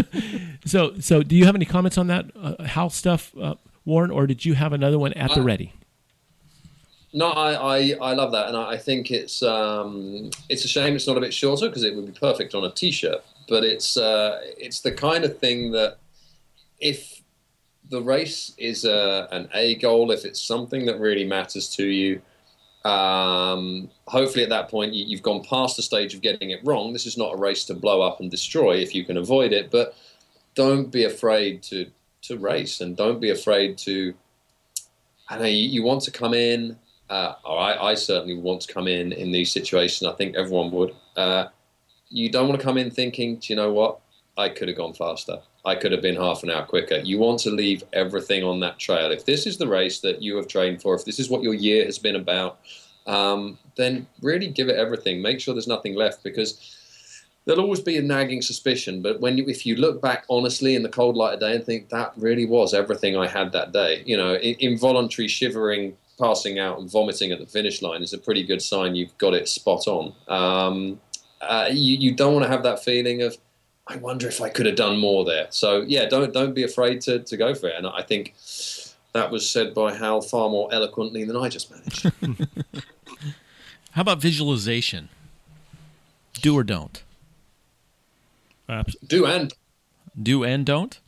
[SPEAKER 1] [LAUGHS]
[SPEAKER 2] so so, do you have any comments on that uh, Hal stuff, uh, Warren, or did you have another one at the ready?
[SPEAKER 7] No, I, I, I love that, and I, I think it's um, it's a shame it's not a bit shorter because it would be perfect on a t-shirt but it's uh, it's the kind of thing that if the race is a, an A goal, if it's something that really matters to you, um, hopefully at that point you, have gone past the stage of getting it wrong. This is not a race to blow up and destroy if you can avoid it, but don't be afraid to to race and don't be afraid to. I know you, you want to come in. Uh, I, I, certainly want to come in in these situations. I think everyone would. Uh, you don't want to come in thinking, do you know what? I could have gone faster. I could have been half an hour quicker. You want to leave everything on that trail. If this is the race that you have trained for, if this is what your year has been about, um, then really give it everything. Make sure there's nothing left because there'll always be a nagging suspicion. But when you, if you look back honestly in the cold light of day and think that really was everything I had that day, you know, involuntary shivering, passing out, and vomiting at the finish line is a pretty good sign you've got it spot on. Um, uh, you, you don't want to have that feeling of I wonder if I could have done more there. So yeah, don't don't be afraid to, to go for it. And I think that was said by Hal far more eloquently than I just managed. [LAUGHS]
[SPEAKER 1] How about visualization? Do or don't?
[SPEAKER 7] Do and
[SPEAKER 1] do and don't.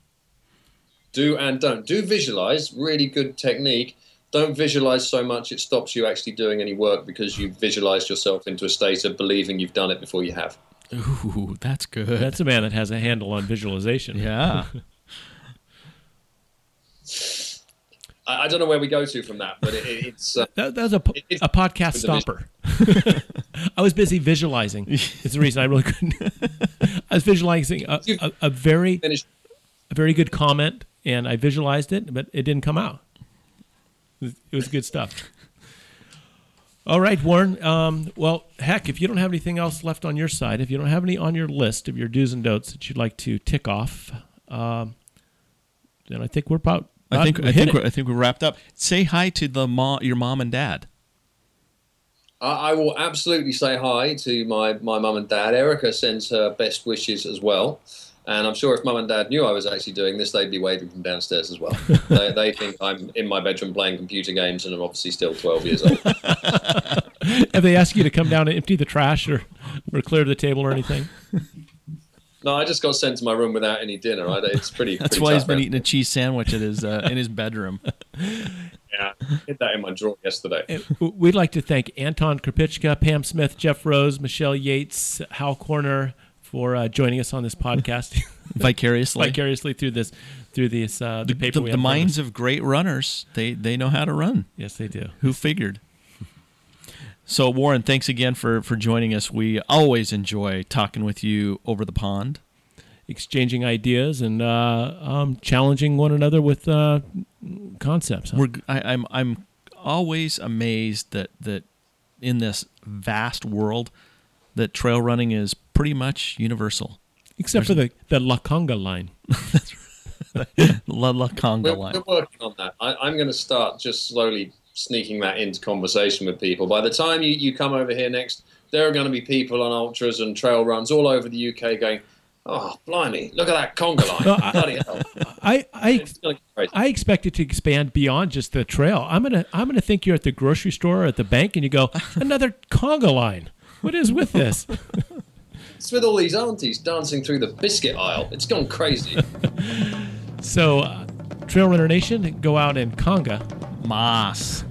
[SPEAKER 7] Do and don't. Do visualize. Really good technique. Don't visualize so much it stops you actually doing any work because you've visualized yourself into a state of believing you've done it before you have.
[SPEAKER 1] Ooh, that's good.
[SPEAKER 2] That's a man that has a handle on visualization.
[SPEAKER 1] Yeah. [LAUGHS]
[SPEAKER 7] I, I, don't know where we go to from that, but it, it's uh,
[SPEAKER 2] that, that's a, it, a podcast stopper. [LAUGHS] I was busy visualizing. It's the reason I really couldn't. [LAUGHS] I was visualizing a, a, a very a very good comment, and I visualized it, but it didn't come out. It was, good stuff. All right, Warren. Um, well, heck, if you don't have anything else left on your side, if you don't have any on your list of your do's and don'ts that you'd like to tick off, um, then I think we're about. about
[SPEAKER 1] I think I think we're, I think we're wrapped up. Say hi to the mom, your mom and dad.
[SPEAKER 7] I will absolutely say hi to my my mum and dad. Erica sends her best wishes as well. And I'm sure if mum and dad knew I was actually doing this, they'd be waving from downstairs as well. [LAUGHS] they, they, think I'm in my bedroom playing computer games and I'm obviously still 12 years old. [LAUGHS]
[SPEAKER 2] Have they asked you to come down and empty the trash or, or clear the table or anything?
[SPEAKER 7] No, I just got sent to my room without any dinner. It's pretty.
[SPEAKER 1] That's
[SPEAKER 7] pretty
[SPEAKER 1] why he's been eating a cheese sandwich at his uh, in his bedroom. [LAUGHS]
[SPEAKER 7] Yeah, hit that in my drawer yesterday.
[SPEAKER 2] We'd like to thank Anton Krupicka, Pam Smith, Geoff Roes, Michele Yates, Hal Koerner, for uh, joining us on this [LAUGHS] podcast [LAUGHS]
[SPEAKER 1] vicariously
[SPEAKER 2] vicariously through this through this uh, the,
[SPEAKER 1] the paper. The, the minds of great runners they they know how to run.
[SPEAKER 2] Yes, they do.
[SPEAKER 1] Who figured? So Warren, thanks again for for joining us. We always enjoy talking with you over the pond,
[SPEAKER 2] exchanging ideas and uh, um, challenging one another with uh, concepts.
[SPEAKER 1] Huh? We're, I, I'm I'm always amazed that that in this vast world that trail running is pretty much universal.
[SPEAKER 2] Except There's for the, the La Conga line. [LAUGHS]
[SPEAKER 1] La La Conga
[SPEAKER 7] we're,
[SPEAKER 1] line.
[SPEAKER 7] We're working on that. I, I'm going to start just slowly sneaking that into conversation with people. By the time you, you come over here next, there are going to be people on ultras and trail runs all over the UK going, Oh, blimey! Look at that conga line! Bloody hell!
[SPEAKER 2] I I, I expect it to expand beyond just the trail. I'm gonna I'm gonna think you're at the grocery store or at the bank, and you go another conga line. What is with this? [LAUGHS]
[SPEAKER 7] it's with all these aunties dancing through the biscuit aisle. It's gone crazy. [LAUGHS]
[SPEAKER 2] so, uh, Trail Runner Nation, go out and conga.
[SPEAKER 1] Mas.